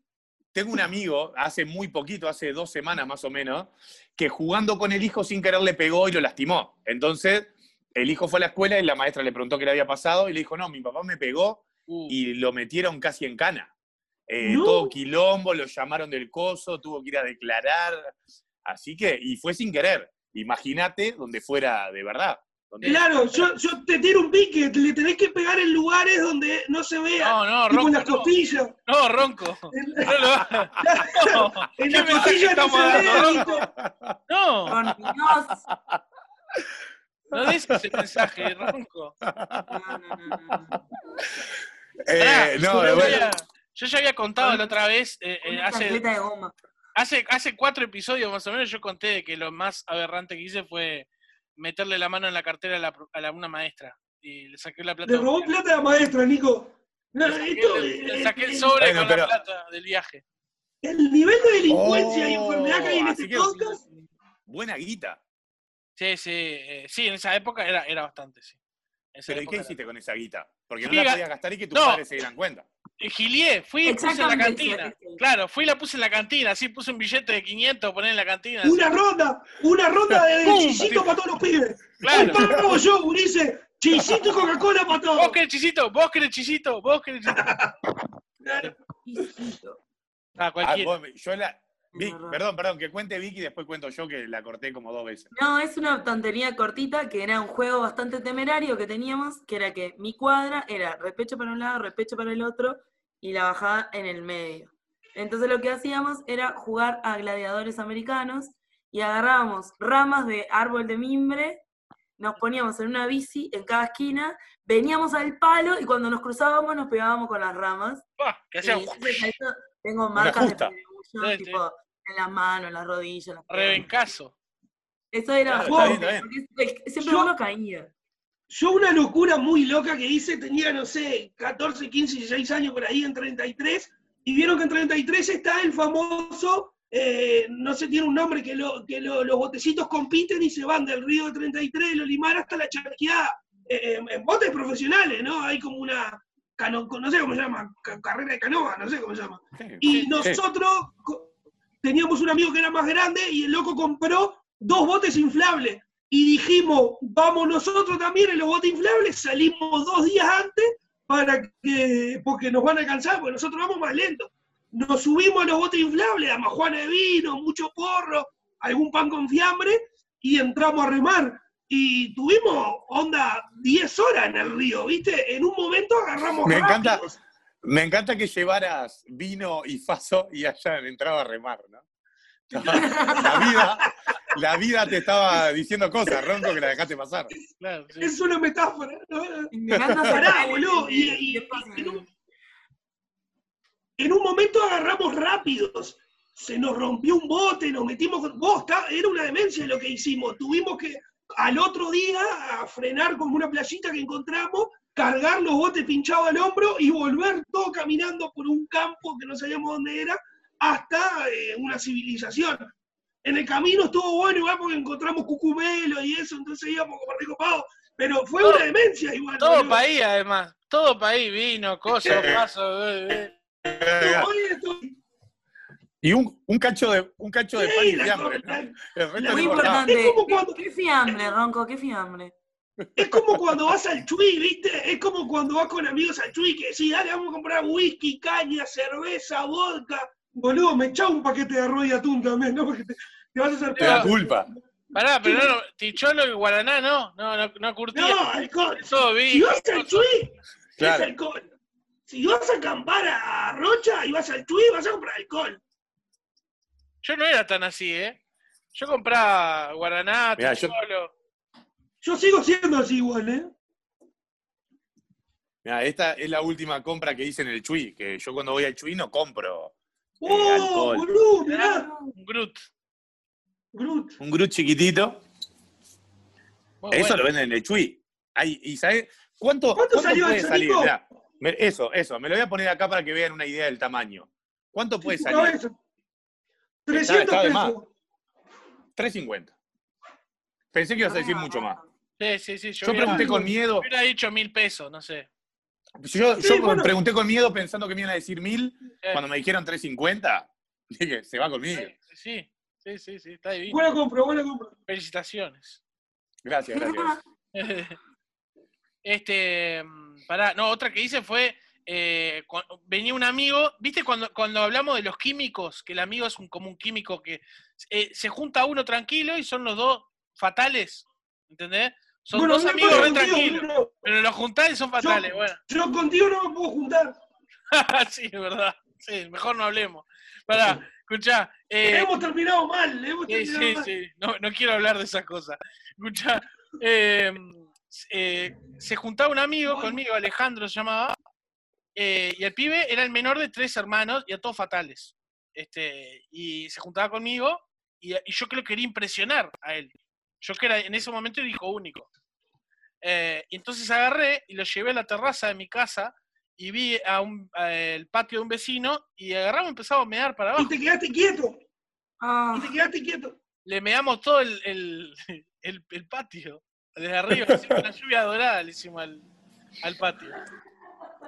tengo un amigo, hace muy poquito, hace dos semanas más o menos, que jugando con el hijo sin querer le pegó y lo lastimó. Entonces, el hijo fue a la escuela y la maestra le preguntó qué le había pasado y le dijo, no, mi papá me pegó
Uh,
y lo metieron casi en cana. Eh,
No.
Todo quilombo, lo llamaron del coso, tuvo que ir a declarar. Así que, y fue sin querer. Imagínate donde fuera de verdad. donde-
Claro, yo, yo te tiro un pique, le tenés que pegar en lugares donde no se vea.
no, no,
tipo en
Ronco,
las
no.
costillas.
No, Ronco.
En,
No. No,
en
¿Qué
las
mensaje
costillas no se
dando,
ve.
Ronco? No,
Con Dios.
no des ese mensaje, Ronco.
No, no, no, no, no.
Eh,
Pará,
no,
yo,
bueno.
había, yo ya había contado la otra vez, eh, eh,
Una
hace,
chancleta de goma.
Hace, hace cuatro episodios más o menos, yo conté de que lo más aberrante que hice fue meterle la mano en la cartera a, la, a la- una maestra y le saqué la plata.
Le robó plata a la maestra, Nico. No,
Le saqué,
esto,
le- le saqué el sobre
Bueno,
con
pero-
la plata del viaje.
el nivel de delincuencia y
Oh,
enfermedad que hay en este
que-
podcast.
Buena guita.
Sí, sí, eh, sí, en esa época era, era bastante, sí.
Pero ¿y qué
era.
hiciste con esa guita? Porque no
Sí,
la
ga-
podías gastar y que tus
No.
padres se dieran cuenta.
Gilié, fui y puse en la cantina. Claro, fui y la puse en la cantina, así puse un billete de 500, poné en la cantina. así.
Una ronda, una ronda de chisito para todos los pibes.
Claro.
Hoy pago yo, Urice. Chisito Coca-Cola para
Vos
todos.
querés chisito, vos querés chisito, vos querés chisito.
Hijito.
Ah,
Ah,
cualquiera.
vos- yo la. Vic, perdón, perdón, que cuente Vicky y después cuento yo que la corté como dos veces.
No, es una tontería cortita que era un juego bastante temerario que teníamos, que era que mi cuadra era repecho para un lado, repecho para el otro y la bajada en el medio. Entonces lo que hacíamos era jugar a gladiadores americanos y agarrábamos ramas de árbol de mimbre, nos poníamos en una bici en cada esquina, veníamos al palo y cuando nos cruzábamos nos pegábamos con las ramas.
Ah, que
Y entonces tengo marcas de
Sí,
tipo en las manos, en las rodillas, en
rebencazo.
Eso era
Claro,
está
bien, está bien.
porque es- siempre
Yo-
uno caía.
Yo una locura muy loca que hice, tenía, no sé, 14, 15, 16 años por ahí en 33, y vieron que en 33 está el famoso, eh, no sé, tiene un nombre, que, lo- que lo- los botecitos compiten y se van del río de 33 de Lolimar hasta la charqueada, eh, en, en botes profesionales, ¿no? Hay como una, cano, no sé cómo se llama, ca- carrera de canoa, no sé cómo se llama. Y nosotros teníamos un amigo que era más grande y el loco compró dos botes inflables. Y dijimos, vamos nosotros también en los botes inflables, salimos dos días antes para que, porque nos van a alcanzar, porque nosotros vamos más lento. Nos subimos a los botes inflables, a majuana de vino, mucho porro, algún pan con fiambre, y entramos a remar. Y tuvimos, onda, 10 horas en el río, ¿viste? En un momento agarramos
Me encanta-. Me encanta que llevaras vino y faso y hayan entrado a remar, ¿no? La vida, la vida te estaba diciendo cosas, Ronco, que la dejaste pasar.
Claro, sí.
Es una metáfora. ¿no?
Me encanta
Pará, boludo, y- y-
pasa.
en un- En un momento agarramos rápidos. Se nos rompió un bote, nos metimos con. Vos, era una demencia lo que hicimos. Tuvimos que al otro día a frenar como una playita que encontramos, cargar los botes pinchados al hombro y volver todo caminando por un campo que no sabíamos dónde era, hasta eh, una civilización. En el camino estuvo bueno igual porque encontramos cucumelo y eso, entonces íbamos como recopados. Pero fue
Todo-
una demencia igual.
Todo
boludo.
país, además. Todo país, vino, cosas, paso.
Hoy estoy-
Y un, un cacho de un cacho de pan y fiambre,
Muy importante.
Es como
¿Qué-
cuando-
¿Qué fiambre, Ronco? ¿Qué fiambre?
Es como cuando vas al Chuy, ¿viste? Es como cuando vas con amigos al Chuy que decís, dale, vamos a comprar whisky, caña, cerveza, vodka. Boludo, me echá un paquete de arroz y atún también, ¿no? Porque te, te vas a hacer
Te da culpa.
Pará, pero no, no, Ticholo y Guaraná no, no, no, no curtía.
No, alcohol.
Todo
Si
vino.
vas al Chuy,
Claro.
es alcohol. Si vas a acampar a Rocha y vas al Chuy, vas a comprar alcohol.
Yo no era tan así, ¿eh? Yo compraba Guaraná,
Mirá, yo-
Ticholo.
Yo sigo siendo así igual, ¿eh?
Mirá, esta es la última compra que hice en el Chuy, que yo cuando voy al Chuy no compro eh,
¡Oh,
alcohol.
boludo! Mirá.
Un Groot.
Groot.
Un Groot chiquitito,
Muy
eso
bueno.
lo venden en el Chuy. Ay, ¿Y sabes cuánto,
¿Cuánto salió
puede
eso,
salir?
Nico?
Mirá, me- eso, eso, me lo voy a poner acá para que vean una idea del tamaño. ¿Cuánto puede salir?
cabeza. 300
está de más.
pesos.
3.50. Pensé que ibas a decir mucho más.
Sí, sí, sí. Yo,
Yo pregunté con miedo,
hubiera dicho mil pesos, no sé.
yo,
Sí,
yo
bueno.
pregunté con miedo pensando que me iban a decir 1.000,
Eh,
cuando me dijeron 3.50, dije, se va conmigo.
sí, sí, sí, sí, está divino.
Buena compra, buena compra.
Felicitaciones.
Gracias, gracias.
Este, mm, pará, no, otra que hice fue, eh, venía un amigo, ¿viste cuando, cuando hablamos de los químicos? Que el amigo es un, como un químico que eh, se junta uno tranquilo y son los dos fatales, ¿entendés? Son
Bueno,
dos amigos re tranquilos, pero los juntás y son fatales, bueno.
Yo contigo no me puedo juntar.
sí, es verdad. Sí, mejor no hablemos. Pará, escuchá. eh,
hemos terminado mal, hemos terminado
sí,
mal.
sí. No, no quiero hablar de esas cosas. Escucha, eh, eh, se juntaba un amigo conmigo, Alejandro se llamaba, eh, y el pibe era el menor de tres hermanos y a todos fatales. Este, y se juntaba conmigo y, y yo creo que quería impresionar a él. Yo que era en ese momento el hijo único. Eh, y entonces agarré y lo llevé a la terraza de mi casa y vi a un, a el patio de un vecino y agarramos y empezamos a mear para
Y
abajo.
te quedaste quieto,
Ah,
y te quedaste quieto.
le meamos todo el, el, el- el patio. Desde arriba, hicimos una lluvia dorada, le hicimos al, al patio.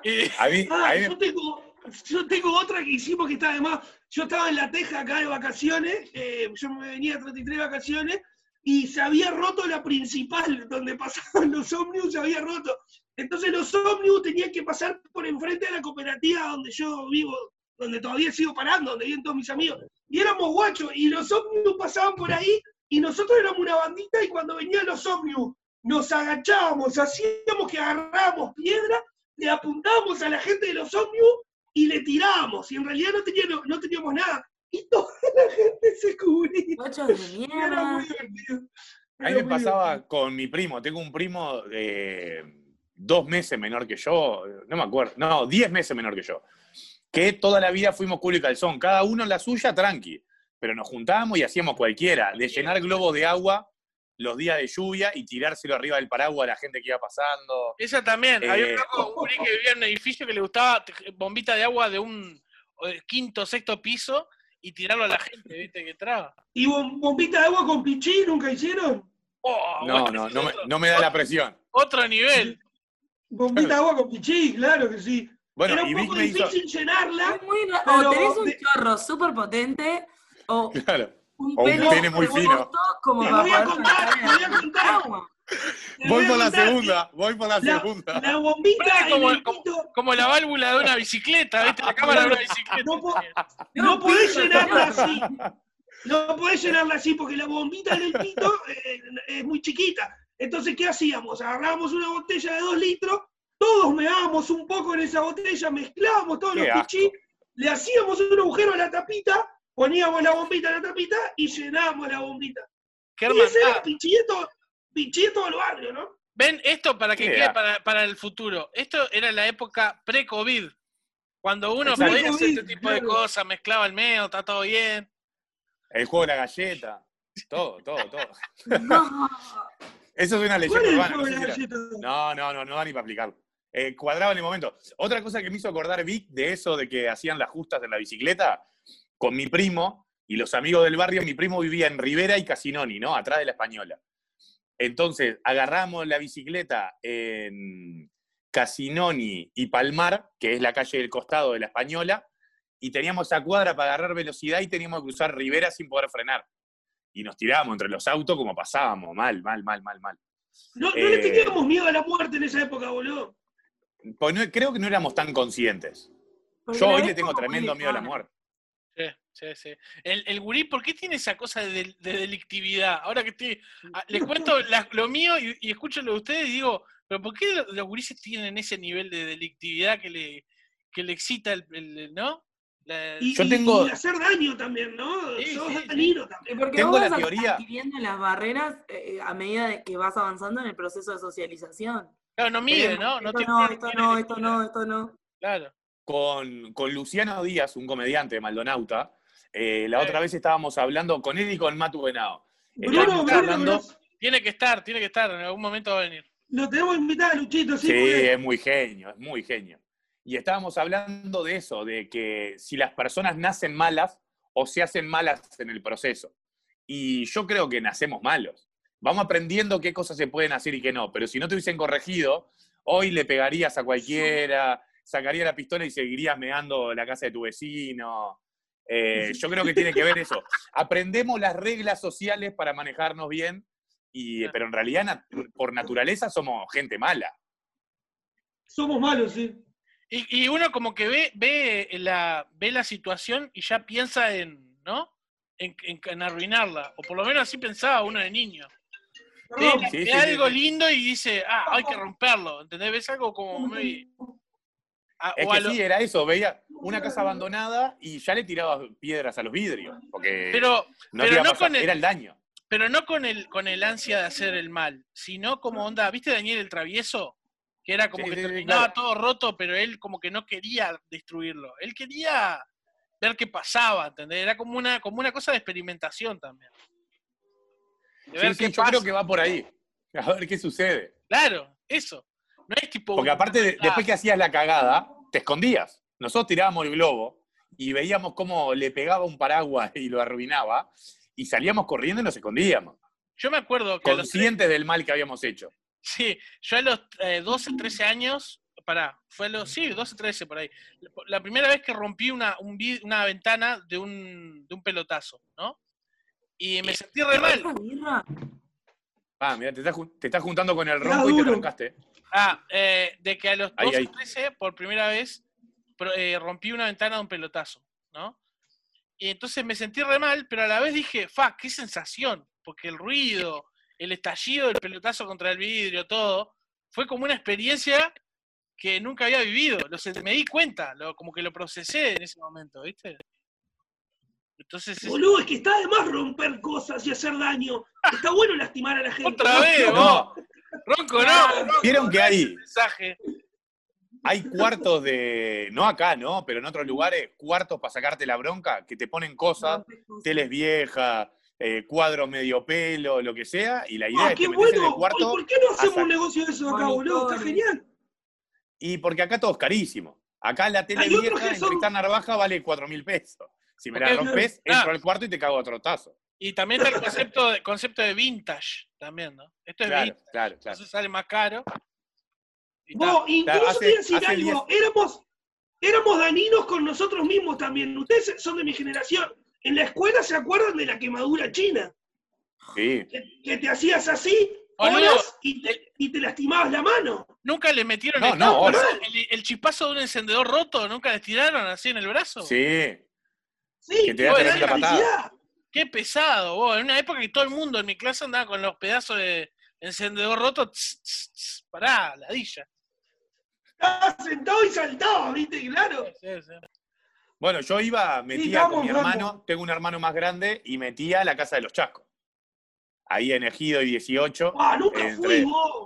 Y-
A mí,
Ah,
a mí me-
yo tengo, yo tengo otra que hicimos que está además. Yo estaba en la Teja acá de vacaciones, eh, yo me venía a 33 vacaciones, y se había roto la principal, donde pasaban los ómnibus, se había roto. Entonces los ómnibus tenían que pasar por enfrente de la cooperativa donde yo vivo, donde todavía sigo parando, donde viven todos mis amigos. Y éramos guachos, y los ómnibus pasaban por ahí, y nosotros éramos una bandita, y cuando venían los ómnibus, nos agachábamos, hacíamos que agarrábamos piedra, le apuntábamos a la gente de los ómnibus y le tirábamos, y en realidad no teníamos, no teníamos nada. Y toda la gente se cubría.
guachos de
Era
mierda.
muy divertido.
a mí
Era
me pasaba con mi primo. Tengo un primo eh, dos meses menor que yo, no me acuerdo, no, diez meses menor que yo, que toda la vida fuimos culo y calzón, cada uno en la suya, tranqui, pero nos juntábamos y hacíamos cualquiera, de llenar globos de agua los días de lluvia y tirárselo arriba del paraguas a la gente que iba pasando.
esa también. Había un
Eh,
loco, un gurí que vivía en un edificio que le gustaba bombita de agua de un quinto sexto piso y tirarlo a la gente, ¿viste? Que traba.
¿Y bom- bombita de agua con pichí nunca hicieron?
Oh,
No,
bueno,
no, no me, no me da la presión.
otro nivel.
Bombita de agua con pichí, claro que sí.
Bueno,
Era
y
un
Vic
poco
me hizo.
difícil llenarla.
Es muy o tenés un
de-
chorro súper potente o
Claro.
Un
O un
pene,
pene muy fino.
como para
voy a
poder
contar,
sacar
te voy a
el
contar.
agua.
Te
Voy
a
por la segunda, voy por la
La,
segunda.
la bombita
como-
el
como- Como la válvula de una bicicleta, ¿viste? La cámara de una bicicleta.
No podés llenarla así. No podés llenarla así porque la bombita en el pito eh, es muy chiquita. Entonces, ¿qué hacíamos? Agarrábamos una botella de dos litros, todos meábamos un poco en esa botella, mezclábamos todos
Qué
los pichí, le hacíamos un agujero a la tapita, poníamos la bombita en la tapita y llenábamos la bombita.
Qué
Y ese era
hermandad.
pichí de todo, pichí de todo el barrio, ¿no?
Ven, esto para que quede
asco.
para, para el futuro. Esto era la época pre-COVID. Cuando uno
Exacto.
podía hacer este tipo de cosas, mezclaba el medio, está todo bien.
El juego de la galleta. Todo, todo, todo.
No.
Eso es una
¿Cuál
leyenda urbana.
juego
no sé si? No, no, no, no da ni para explicarlo. Eh, cuadraba en el momento. Otra cosa que me hizo acordar Vic de eso de que hacían las justas en la bicicleta, con mi primo y los amigos del barrio, mi primo vivía en Rivera y Casinoni, ¿no? Atrás de la Española. Entonces, agarramos la bicicleta en Casinoni y Palmar, que es la calle del costado de la Española, y teníamos esa cuadra para agarrar velocidad y teníamos que cruzar Rivera sin poder frenar. Y nos tirábamos entre los autos como pasábamos, mal, mal, mal, mal, mal.
No, no
Eh,
le teníamos miedo a la muerte en esa época, boludo.
Pues no- creo que no éramos tan conscientes.
Porque
Yo hoy le tengo tremendo miedo a la muerte.
Sí, sí, sí. El, el gurí, ¿por qué tiene esa cosa de, del- de delictividad? Ahora que estoy. ah, les cuento la- lo mío y, y escucho lo de ustedes y digo, ¿pero por qué lo- los gurises tienen ese nivel de delictividad que le, que le excita el, el- ¿no? La-
Y,
Yo tengo-
y hacer daño también, ¿no?
Sí,
Sos
sí, sí.
también.
porque
Tengo
vos
la
vas
teoría-
adquiriendo las barreras eh, a medida de que vas avanzando en el proceso de socialización.
claro, no mide, ¿no?
esto no, esto no, esto no, esto no.
Claro.
Con, con Luciano Díaz, un comediante de Maldonauta, eh, la otra vez estábamos hablando con él y con Matu Venado.
Bruno, Bruno,
hablando-.
Tiene que estar, tiene que estar, en algún momento va a venir.
Lo tenemos invitado Luchito, sí.
Sí,
porque-
es muy genio, es muy genio. Y estábamos hablando de eso, de que si las personas nacen malas o se hacen malas en el proceso. Y yo creo que nacemos malos. Vamos aprendiendo qué cosas se pueden hacer y qué no. Pero si no te hubiesen corregido, hoy le pegarías a cualquiera, sacaría la pistola y seguirías meando la casa de tu vecino. Eh, yo creo que tiene que ver eso. Aprendemos las reglas sociales para manejarnos bien, y, pero en realidad por naturaleza somos gente mala.
Somos malos, sí.
Y, y uno como que ve, ve, la, ve la situación y ya piensa en, ¿no? En, en- en arruinarla. O por lo menos así pensaba uno de niño. Ve,
No,
Sí,
ve
sí,
algo
sí, sí.
lindo y dice, ah, hay que romperlo. ¿Entendés? Ves algo como muy... a-
Es que
lo-
sí, era eso, veía una casa abandonada y ya le tiraba piedras a los vidrios, porque
pero,
no
pero con el-
era el daño.
pero no con el, con el ansia de hacer el mal, sino como onda, ¿viste Daniel el travieso? Que era como
Sí,
que
sí,
terminaba
claro.
todo roto, pero él como que no quería destruirlo. Él quería ver qué pasaba, ¿entendés? Era como una, como una cosa de experimentación también. De ver
sí,
qué
yo creo
pasa.
que va por ahí. A ver qué sucede.
Claro, eso. No es tipo.
Porque aparte, de- después que hacías la cagada, te escondías. Nosotros tirábamos el globo y veíamos cómo le pegaba un paraguas y lo arruinaba, y salíamos corriendo y nos escondíamos,
Yo me acuerdo que a los
conscientes del mal que habíamos hecho.
Sí, yo a los eh, 12, 13 años, pará, fue a los, sí, 12, 13 por ahí. La primera vez que rompí una, un una ventana de un, de un pelotazo, ¿no? Y me sentí re mal.
Ah, mira, te estás, te estás juntando con el ronco y te
duro.
Ah, eh, de que a los
Ahí,
12,
ahí.
13, por primera vez, pro- eh, rompí una ventana de un pelotazo, ¿no? Y entonces me sentí re mal, pero a la vez dije, fa, qué sensación, porque el ruido, el estallido del pelotazo contra el vidrio, todo, fue como una experiencia que nunca había vivido. Lo me di cuenta, lo- como que lo procesé en ese momento, ¿viste? Entonces, es-
Boludo, es que está de más romper cosas y hacer daño. Está bueno lastimar a la gente.
otra
¿no?
vez,
No.
vos. Ronco, no. Ronco,
Vieron que hay,
mensaje.
hay cuartos de, no acá, ¿no? Pero en otros lugares, cuartos para sacarte la bronca, que te ponen cosas, teles viejas, eh, cuadros medio pelo, lo que sea, y la idea
Ah,
es que
qué
metes en
bueno.
el cuarto.
¿Por qué no hacemos un negocio de eso acá, boludo? Está genial.
Y porque acá todo es carísimo. Acá la tele vieja en
son-
Tristán Narvaja vale 4 mil pesos. Si me la rompes,
Ah.
entro al cuarto y te cago a trotazo.
Y también está el concepto de, concepto de vintage, también, ¿no? Esto es
Claro,
vintage,
claro, claro.
entonces sale más caro.
Vos, incluso
hace-
te voy a decir algo, éramos, éramos daninos con nosotros mismos también. Ustedes son de mi generación. En la escuela se acuerdan de la quemadura china,
Sí.
que, que te hacías así
Boludo,
horas y te, y te lastimabas la mano.
¿Nunca le metieron
No,
el,
no,
el- el- chispazo de un encendedor roto? ¿Nunca les tiraron así en el brazo?
Sí.
Sí,
Que te da
te
tremenda
electricidad.
Qué pesado, vos. En una época que todo el mundo en mi clase andaba con los pedazos de encendedor roto. tss, tss, tss, pará, ladilla.
Estaba sentado y saltaba, ¿viste? Claro.
Sí, sí.
Bueno, yo iba, metía
estamos
con mi hermano, tengo un hermano más grande, y metía a la casa de los chascos. Ahí en Ejido y 18.
Ah, nunca
entre-
fui vos.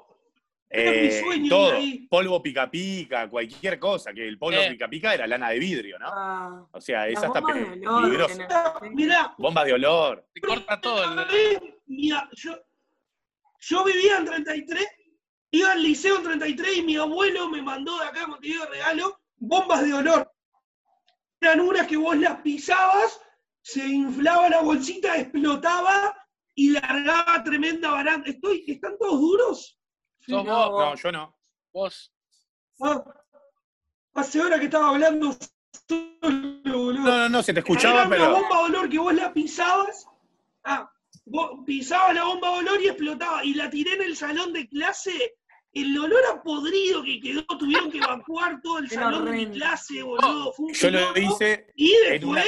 Era mi
eh,
sueño ir
todo,
ahí.
polvo pica pica, cualquier cosa, que el polvo
Eh.
pica pica era lana de vidrio, ¿no?
Ah,
O sea, es
las
hasta
bombas de
pe-
olor
peligroso.
tenés.
Ah, Mirá,
Bombas de olor.
Te corta todo. el-
mira, yo, yo vivía en 33, iba al liceo en 33 y mi abuelo me mandó de acá, te digo regalo, bombas de olor. Eran unas que vos las pisabas, se inflaba la bolsita, explotaba y largaba tremenda baranda. Estoy, ¿Están todos duros?
Sos
No.
vos,
No, yo no.
vos.
Ah, hace hora que estaba hablando solo, boludo.
No, no, no, se te escuchaba,
Era
pero.
bomba de olor que vos la pisabas. Ah, vos pisabas la bomba de olor y explotaba. Y la tiré en el salón de clase. El olor a podrido que quedó, tuvieron que evacuar todo el
Era
salón de mi clase, boludo. Fue un
Yo lo hice.
Y después
una-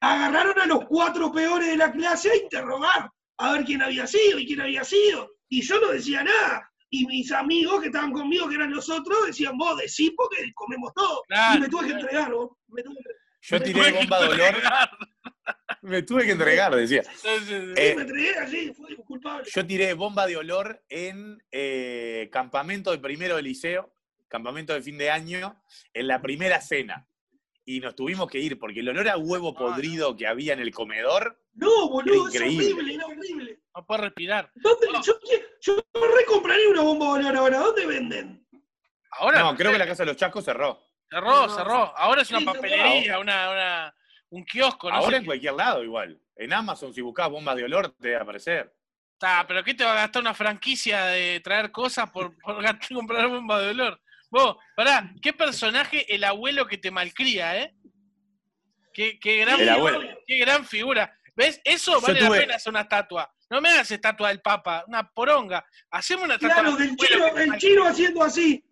agarraron a los cuatro peores de la clase a interrogar, a ver quién había sido y quién había sido. Y yo no decía nada. Y mis amigos que estaban conmigo, que eran los otros, decían, vos decís porque comemos todo.
Claro,
y me tuve que entregar, vos. Me tuve que entregar.
Yo
Me
tiré
Tuve
bomba de olor.
entregar.
Me tuve que entregar, decía.
Sí, sí, sí.
Eh,
me entregué así, fue culpable.
Yo tiré bomba de olor en eh, campamento de primero de liceo, campamento de fin de año, en la primera cena. Y nos tuvimos que ir porque el olor a huevo
Ah,
podrido que había en el comedor.
No, boludo, es horrible, era horrible.
No puedes respirar.
¿Dónde,
No.
yo, yo recompraría una bomba de olor ahora. ¿Dónde venden?
Ahora
No, creo que la casa de los chascos cerró.
cerró,
No.
cerró. Ahora es una papelería, una, una, un kiosco, no
Ahora
sé
en
qué.
cualquier lado igual. En Amazon, si buscas bombas de olor, te va a aparecer.
Está, pero ¿qué te va a gastar una franquicia de traer cosas por, por gastar- comprar bomba de olor? Vos, pará, ¿qué personaje el abuelo que te malcría, eh? Qué, qué gran,
El
figura,
abuelo.
qué gran figura. ¿Ves? Eso vale
tuve-
la pena hacer una estatua. No me hagas estatua del Papa, una poronga. Hacemos una estatua
Claro,
del
chino, el chino haciendo así.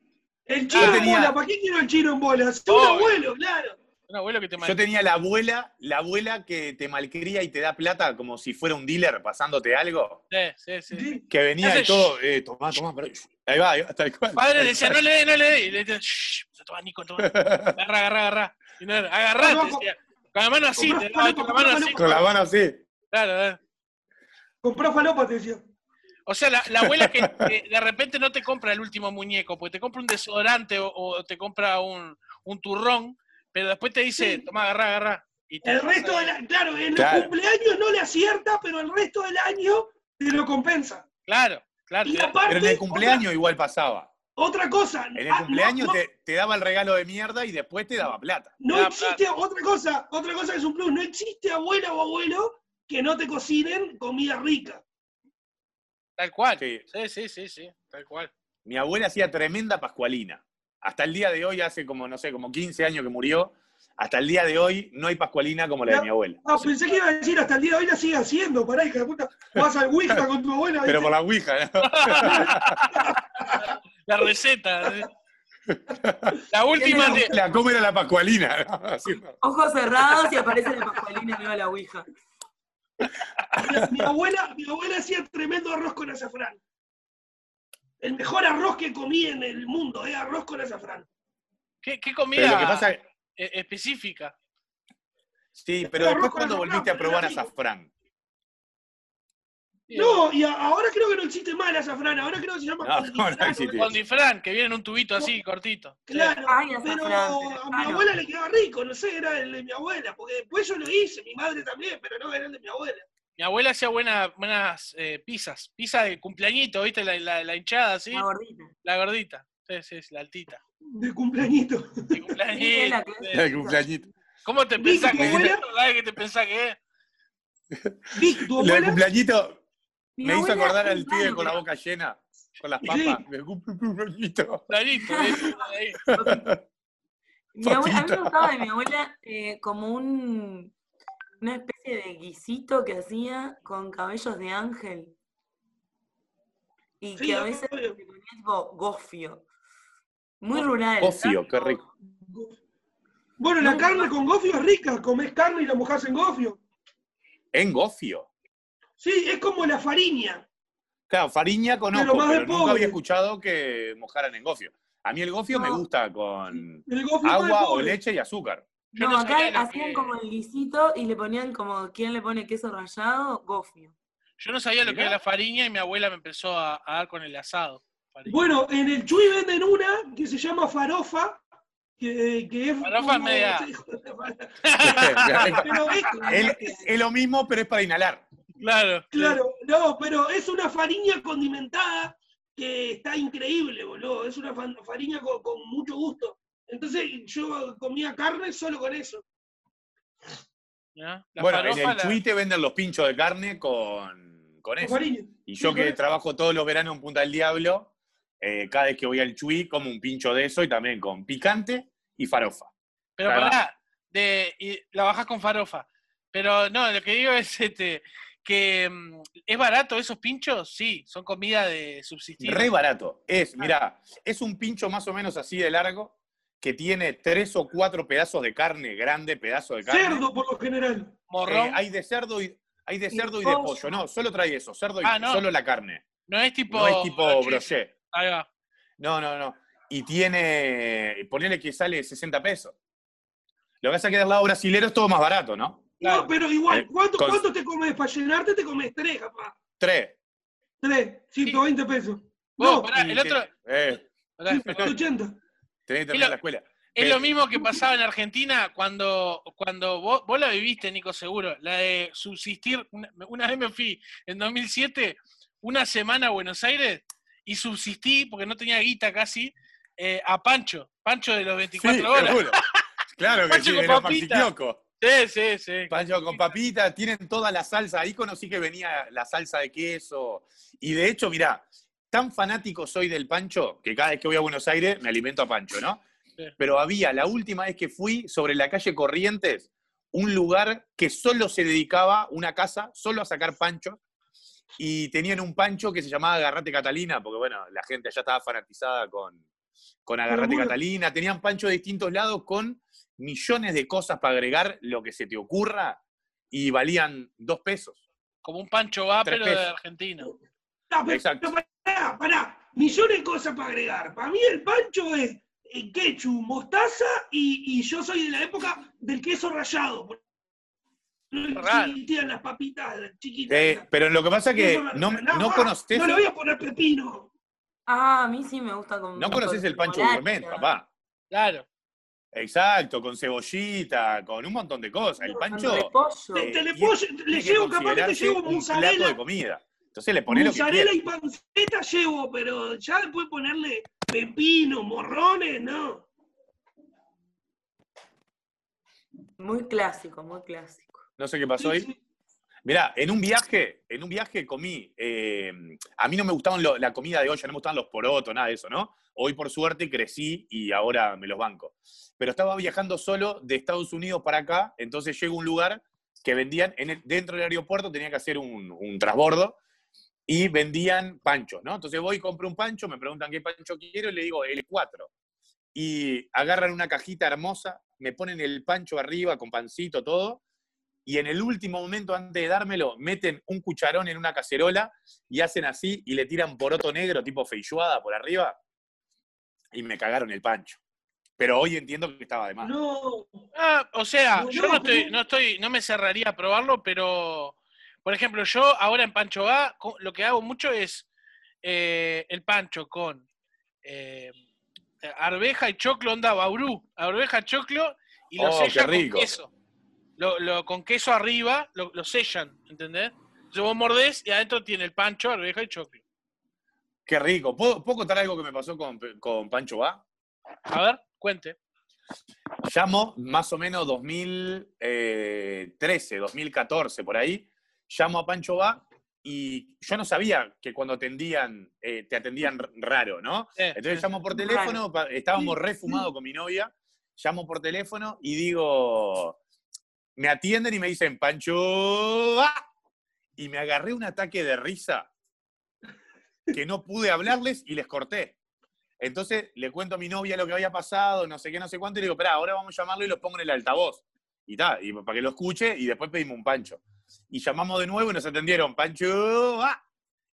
El chino
Yo
en
tenía-
bola, ¿para qué quiero el chino en bola? Es un abuelo, claro.
Un abuelo que te
Yo tenía la abuela, la abuela que te malcría y te da plata como si fuera un dealer pasándote algo.
Sí, sí, sí.
Que venía
Hace
de todo, eh, tomá, tomá, pero- ahí va, ahí va, tal cual.
Padre le decía, no le dé, no le dé. Y le decía, shh, toma, Nico, toma. Agarra, agarra, agarra. Y no, agarrá,
no,
decía. Con la mano así, te daba con la
falopa,
mano así.
Con la mano así.
Claro, eh.
Compró falopa, te decía.
O sea, la, la abuela que, de repente no te compra el último muñeco, porque te compra un desodorante o, o te compra un, un turrón, pero después te dice,
Sí.
toma, agarrá, agarrá. Y te
El resto
de-
del año, claro, en
Claro.
el cumpleaños no le acierta, pero el resto del año te lo compensa.
Claro, claro.
Y aparte,
Pero en el cumpleaños igual pasaba.
Otra, cosa.
En el
ah,
cumpleaños
no,
te, te daba el regalo de mierda y después te daba plata.
No existe otra cosa, otra cosa que es un plus. No existe abuela o abuelo que no te cocinen comida rica.
Tal cual.
Sí.
Sí, sí, sí, sí, tal cual.
Mi abuela hacía tremenda pascualina. Hasta el día de hoy, hace como, no sé, como 15 años que murió, hasta el día de hoy no hay pascualina como la de mi abuela.
Ah, pensé que iba a decir hasta el día de hoy la sigue haciendo, pará, hija de puta. Vas al Ouija con tu abuela.
Pero por la Ouija, ¿no?
La receta. ¿eh? La última de,
La cómo era la pascualina.
Ojos cerrados y aparece la pascualina de la ouija.
Mi, abuela, mi abuela hacía tremendo arroz con azafrán. El mejor arroz que comí en el mundo, ¿eh? Arroz con azafrán.
¿qué, qué comida
que pasa,
eh, específica?
sí, pero después cuando volviste a probar azafrán.
No, y a- ahora creo que no existe más el azafrán, ahora creo que se llama
No,
condifrán,
no
que viene en un tubito así, cortito. Sí.
Claro,
Ay,
pero a mi
claro.
abuela le quedaba rico, no sé, era el de mi abuela, porque después yo lo hice, mi madre también, pero no, era el de mi abuela.
Mi abuela hacía buena- buenas eh, pizzas. Pizza de cumpleañito, ¿viste? La, la- la hinchada así.
La gordita.
La gordita. Sí, sí, sí, la altita.
De cumpleañito.
De
Sí,
cumpleañito.
la que-
El cumpleañito.
¿Cómo te
¿Viste
pensás que qué te pensás que es?
Cumpleañito
Mi
me hizo
abuela
acordar al
malo,
con la boca llena. Con las papas. Me.
Mi abuela, a mí me gustaba de mi abuela eh, como un, una especie de guisito que hacía con cabellos de ángel. Y
Sí,
que a veces le ponía tipo gofio. Muy rural.
Gofio, qué rico.
Bueno, la
No,
carne con gofio es rica. Comés carne y la mojás en gofio.
En gofio.
Sí, es como la fariña.
Claro, fariña conozco,
Pero más de
pero nunca
pobre.
había escuchado que mojaran en gofio. A mí el gofio me gusta con agua o leche y azúcar.
Yo
No, acá hacían
que-
como el guisito y le ponían como, ¿quién le pone queso rallado? Gofio.
Yo no sabía lo que era la fariña y mi abuela me empezó a, a dar con el asado. Fariña.
Bueno, en el Chuy venden una que se llama farofa, que, que es.
Farofa
como-
media.
Pero es,
es, es lo mismo, pero es para inhalar.
Claro.
claro, no, pero es una fariña condimentada que está increíble, boludo. Es una fa- fariña con, con mucho gusto. Entonces yo comía carne solo con eso.
¿ya?
Bueno, en el
la-
Chuy te venden los pinchos de carne con, con eso. Y yo que trabajo todos los veranos en Punta del Diablo, eh, cada vez que voy al Chuy como un pincho de eso y también con picante y farofa.
Pero pará, de, y la bajás con farofa. Pero no, lo que digo es este que mm, es barato esos pinchos, sí, son comida de subsistir.
Re barato. Es,
Ah.
mirá, es un pincho más o menos así de largo que tiene tres o cuatro pedazos de carne, grande pedazo de carne.
Cerdo por lo general.
Eh,
Morrón,
hay de cerdo y hay de cerdo y de
pollo.
No, solo trae eso, cerdo y
Ah, no.
solo la carne.
no es tipo.
No es tipo
broche.
brochet.
Ahí va.
No, no, no. Y tiene, ponele que sale 60 pesos. Lo que pasa es que del lado brasilero es todo más barato, ¿no?
Claro.
No, pero igual,
Eh,
¿cuánto,
con-
cuánto te comes? Para llenarte te comes tres, capaz.
Tres.
Tres, 120 pesos.
Vos,
No,
pará, el otro.
eh,
pará, perdón.
180.
tenés que
Es
terminar
lo-
la escuela.
Es
Eh,
lo mismo que pasaba en Argentina cuando, cuando vos, vos la viviste, Nico, seguro. La de subsistir. Una, una vez me fui en 2007, una semana a Buenos Aires, y subsistí, porque no tenía guita casi, eh, a Pancho. Pancho de los 24
sí,
horas.
seguro. Claro que
Pancho
sí,
con
paxiquiocos.
Sí, sí, sí.
Pancho con papita, tienen toda la salsa. Ahí conocí que venía la salsa de queso. Y de hecho, mirá, tan fanático soy del pancho que cada vez que voy a Buenos Aires me alimento a pancho, ¿no?
Sí.
Pero había, la última vez que fui, sobre la calle Corrientes, un lugar que solo se dedicaba, una casa, solo a sacar panchos. Y tenían un pancho que se llamaba Agarrate Catalina, porque bueno, la gente allá estaba fanatizada con, con Agarrate
bueno.
Catalina. Tenían pancho de distintos lados con millones de cosas para agregar lo que se te ocurra y valían dos pesos.
Como un Pancho va,
Tres
pero de
pesos.
argentino.
No, pero,
Exacto.
pero pará, pará. Millones de cosas para agregar. Para mí el pancho es eh, ketchup, mostaza y, y yo soy de la época del queso rallado. No
Raro.
las papitas chiquitas.
Eh, pero lo que pasa es que no, no
ah,
conoces,
No le voy a poner pepino.
Ah, a mí sí me gusta con.
no conoces
con
el pancho gourmet, papá.
Claro.
Exacto, con cebollita, con un montón de cosas. El pancho
repollo.
Te, te le, puedo- le llevo, capaz que te llevo
un plato de
mozzarella,
comida. Entonces le pones lo que
mozzarella
quieras.
y panceta llevo, pero ya después ponerle pepino, morrones, no.
Muy clásico, muy clásico.
No sé qué pasó ahí.
Sí, sí.
Mirá, en un viaje, en un viaje comí, eh, a mí no me gustaban lo- la comida de olla, no me gustaban los porotos, nada de eso, ¿no? Hoy por suerte crecí y ahora me los banco. Pero estaba viajando solo de Estados Unidos para acá, entonces llego a un lugar que vendían, en el- dentro del aeropuerto tenía que hacer un, un transbordo y vendían panchos, ¿no? Entonces voy, compro un pancho, me preguntan qué pancho quiero y le digo L4. Y agarran una cajita hermosa, me ponen el pancho arriba con pancito, todo, y en el último momento, antes de dármelo, meten un cucharón en una cacerola y hacen así y le tiran poroto negro, tipo feijoada, por arriba, y me cagaron el pancho. Pero hoy entiendo que estaba de más.
No,
Ah, o sea,
No,
yo
no,
no estoy,
pero-
no estoy, no me cerraría a probarlo, pero por ejemplo, yo ahora en Pancho co- lo que hago mucho es eh, el pancho con eh, arveja y choclo, onda baurú, arveja, choclo, y lo
Oh, qué
sellan con queso. Lo, lo- con queso arriba, lo, lo sellan, ¿entendés? Entonces vos mordés y adentro tiene el pancho, arveja y choclo.
Qué rico. ¿Puedo, puedo contar algo que me pasó con, con Pancho Va?
A ver, cuente.
Llamo más o menos 2013, 2014, por ahí. Llamo a Pancho Va y yo no sabía que cuando atendían, eh, te atendían raro, ¿no? Entonces llamo por teléfono, pa- estábamos re fumados con mi novia, llamo por teléfono y digo, me atienden y me dicen, Pancho, ¡ah! y me agarré un ataque de risa que no pude hablarles y les corté. Entonces le cuento a mi novia lo que había pasado, no sé qué, no sé cuánto, y le digo, espera, ahora vamos a llamarlo y lo pongo en el altavoz. Y ta, y para que lo escuche, y después pedimos un pancho. Y llamamos de nuevo y nos atendieron, Pancho, va.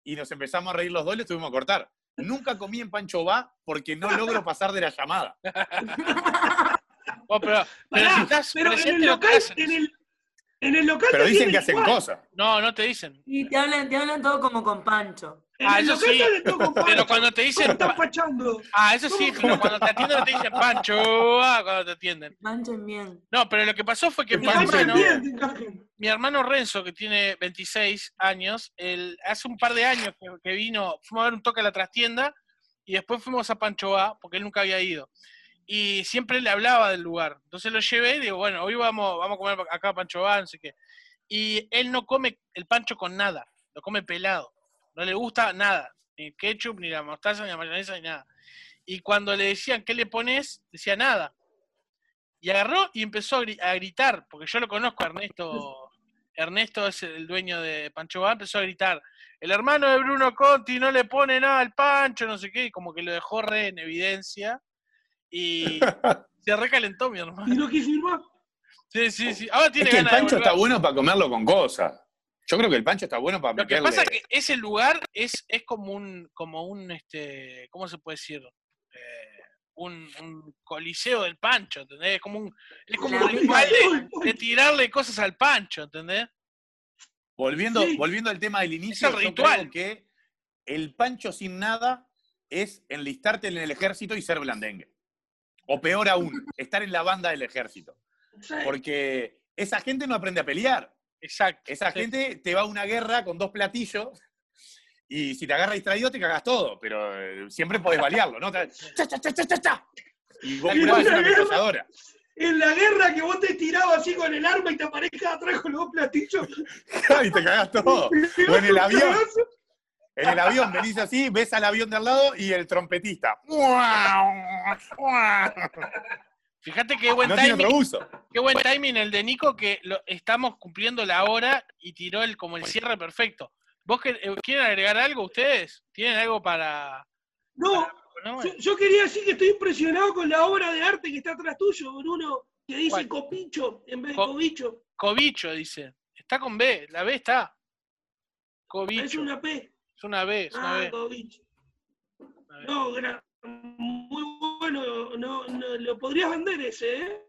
Y nos empezamos a reír los dos y le tuvimos que cortar. Nunca comí en Pancho va porque no logro pasar de la llamada.
Oh, pero, pero
Pará,
si estás
pero en el local, en el, en el local
Pero dicen que hacen
igual.
cosas.
No, no te dicen.
Y te hablan, te hablan todo como con Pancho.
Ah,
el
eso sí. Pero cuando te
¿Cómo
dicen.
estás fachando?
Ah, eso sí,
¿Cómo?
pero cuando te atienden no te dicen Pancho, ah, cuando te atienden.
Pancho en bien.
No, pero lo que pasó fue que
Pancho
mi hermano Renzo, que tiene 26 años, él, hace un par de años que, que vino, fuimos a ver un toque a la trastienda y después fuimos a Pancho A, porque él nunca había ido. Y siempre le hablaba del lugar. Entonces lo llevé y digo, bueno, hoy vamos, vamos a comer acá a Pancho A, no sé qué. Y él no come el pancho con nada, lo come pelado. No le gusta nada, ni el ketchup, ni la mostaza, ni la mayonesa, ni nada. Y cuando le decían, ¿qué le pones? Decía nada. Y agarró y empezó a gri- a gritar, porque yo lo conozco, a Ernesto. Ernesto es el dueño de Pancho Bar, empezó a gritar, el hermano de Bruno Conti no le pone nada al Pancho, no sé qué, y como que lo dejó re en evidencia. Y se recalentó mi hermano.
Y ir más.
Sí, sí, sí. Ahora
Es
tiene
que el
ganas
pancho está bueno para comerlo con cosas. Yo creo que el pancho está bueno para
Lo que pasa es que ese lugar es, es como un, como un, este, ¿cómo se puede decir? Eh, un, un coliseo del pancho, ¿entendés? Es como un, es como un
La
ritual de, tirarle cosas al pancho, ¿entendés?
Volviendo,
Sí.
volviendo al tema del inicio,
el
yo
ritual.
creo que el pancho sin nada es enlistarte en el ejército y ser blandengue. O peor aún, estar en la banda del ejército. Porque esa gente no aprende a pelear.
Exacto.
Esa
sí.
gente te va a una guerra con dos platillos y si te agarra distraído te cagas todo, pero eh, siempre podés balearlo, ¿no? Cha, cha, cha, cha, cha. Y vos
cual.
una ametralladora.
En la guerra que vos te tirabas así con el arma y te aparezcas atrás con los dos platillos.
y te cagás todo. O en el avión. En el avión venís así, ves al avión de al lado y el trompetista.
Fíjate qué buen
No tiene
timing,
otro uso.
qué buen timing el de Nico que lo, estamos cumpliendo la hora y tiró el como el cierre perfecto. ¿Vos que- eh, quieren agregar algo ustedes? ¿Tienen algo para.?
No,
no?
yo, yo quería decir que estoy impresionado con la obra de arte que está atrás tuyo, Bruno, que dice
¿Cuál?
copicho en vez de
Co-
cobicho.
Cobicho, dice. Está con B, la B está. Cobicho.
Es una P.
Es una B, es una
Ah,
B.
cobicho. No, gra- muy bueno. No, no, lo podrías vender ese, ¿eh?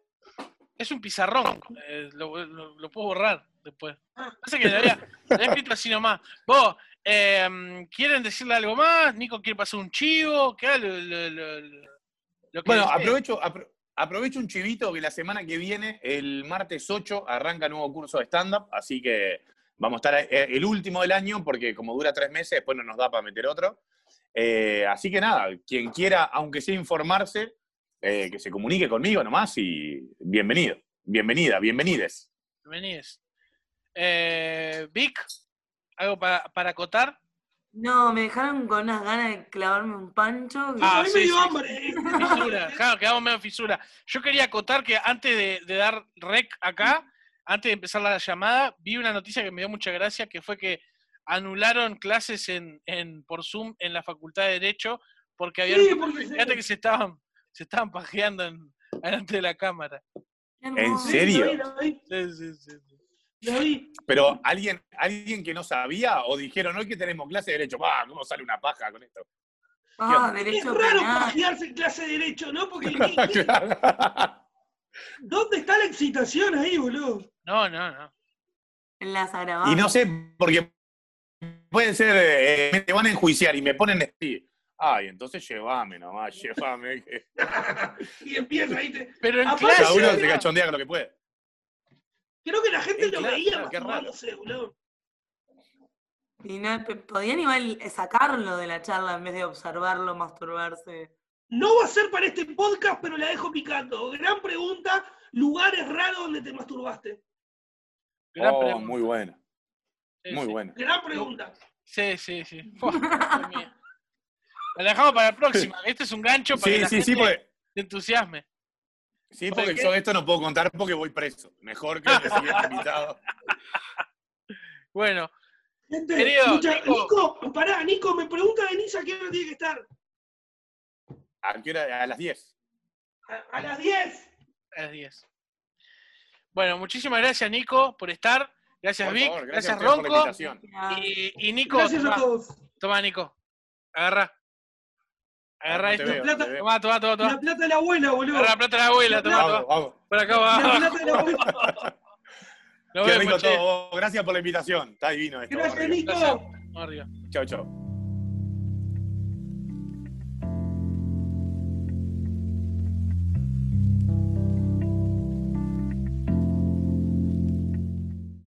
Es un pizarrón. eh, lo, lo- lo puedo borrar después.
Ah.
Pasa que lo había, lo había escrito así nomás. Vos, eh, ¿quieren decirle algo más? ¿Nico quiere pasar un chivo? ¿Qué lo, lo- lo- lo- lo que
Bueno, aprovecho, apro- aprovecho un chivito que la semana que viene, el martes 8, arranca nuevo curso de stand-up, así que vamos a estar eh, el último del año, porque como dura tres meses, después no nos da para meter otro. Eh, así que nada, quien quiera, aunque sea informarse, eh, que se comunique conmigo nomás y bienvenido, bienvenida, bienvenides.
Bienvenidos. Eh, Vic, ¿algo para, para acotar?
No, me dejaron con unas ganas de clavarme un pancho.
Ah,
a mí
sí,
me dio
sí.
hambre.
Fisura, claro, quedamos medio fisura. Yo quería acotar que antes de, de dar rec acá, antes de empezar la llamada, vi una noticia que me dio mucha gracia, que fue que anularon clases en, en por Zoom en la Facultad de Derecho porque había
Sí, porque
fíjate que se estaban, se estaban pajeando en, delante de la cámara.
¿En serio?
Sí, sí, sí, sí.
Pero alguien, alguien que no sabía o dijeron, hoy que tenemos clase de derecho, va, ¿cómo sale una paja con esto?
Ah,
Es raro pajearse en clase de derecho, ¿no? Porque ¿qué- qué-
Claro.
¿dónde está la excitación ahí, boludo?
No, no, no.
En las agravadas.
Y no sé, porque puede ser, eh, te van a enjuiciar y me ponen así. Ay, entonces llévame nomás, llévame. que
Y empieza ahí. te-
Pero en
Aparte,
Cada
clase,
uno se cachondea con lo que puede.
Creo que la gente
En
lo
clase,
veía
claro, qué raro.
masturbándose, boludo.
Y no, podían igual sacarlo de la charla en vez de observarlo masturbarse.
No va a ser para este podcast, pero la dejo picando. Gran pregunta, lugares raros donde te masturbaste.
gran
Oh,
pregunta.
muy bueno.
Sí,
Muy
sí.
bueno.
Gran pregunta.
Sí, sí, sí. La dejamos para la próxima. Este es un gancho para que
Sí,
la
sí,
gente
sí, porque,
se entusiasme.
sí,
¿Por
porque yo de esto no puedo contar porque voy preso. Mejor que el siguiente invitado.
Bueno,
Gente,
Querido,
escucha,
Nico.
Nico, pará, Nico, me pregunta Denise a qué hora tiene que estar.
¿A qué hora? A las 10.
A, a las 10.
a las 10. Bueno, muchísimas gracias, Nico, por estar. Gracias, Vic.
favor,
gracias,
a por la
Ronco. Y, y Nico,
Gracias a
toma,
todos.
toma, Nico. Agarra. Agarra
No
esto.
veo,
plata-
veo.
Toma, toma, toma,
La
toma.
plata de la abuela, boludo.
Agarra la plata de la abuela,
La
toma,
Vamos,
toma.
vamos.
Por acá
La
abajo.
plata de la abuela.
Nos
Qué
vemos,
rico
che.
todo. Gracias por la invitación. Está divino esto.
Gracias. Nico.
Gracias.
Chau, chau.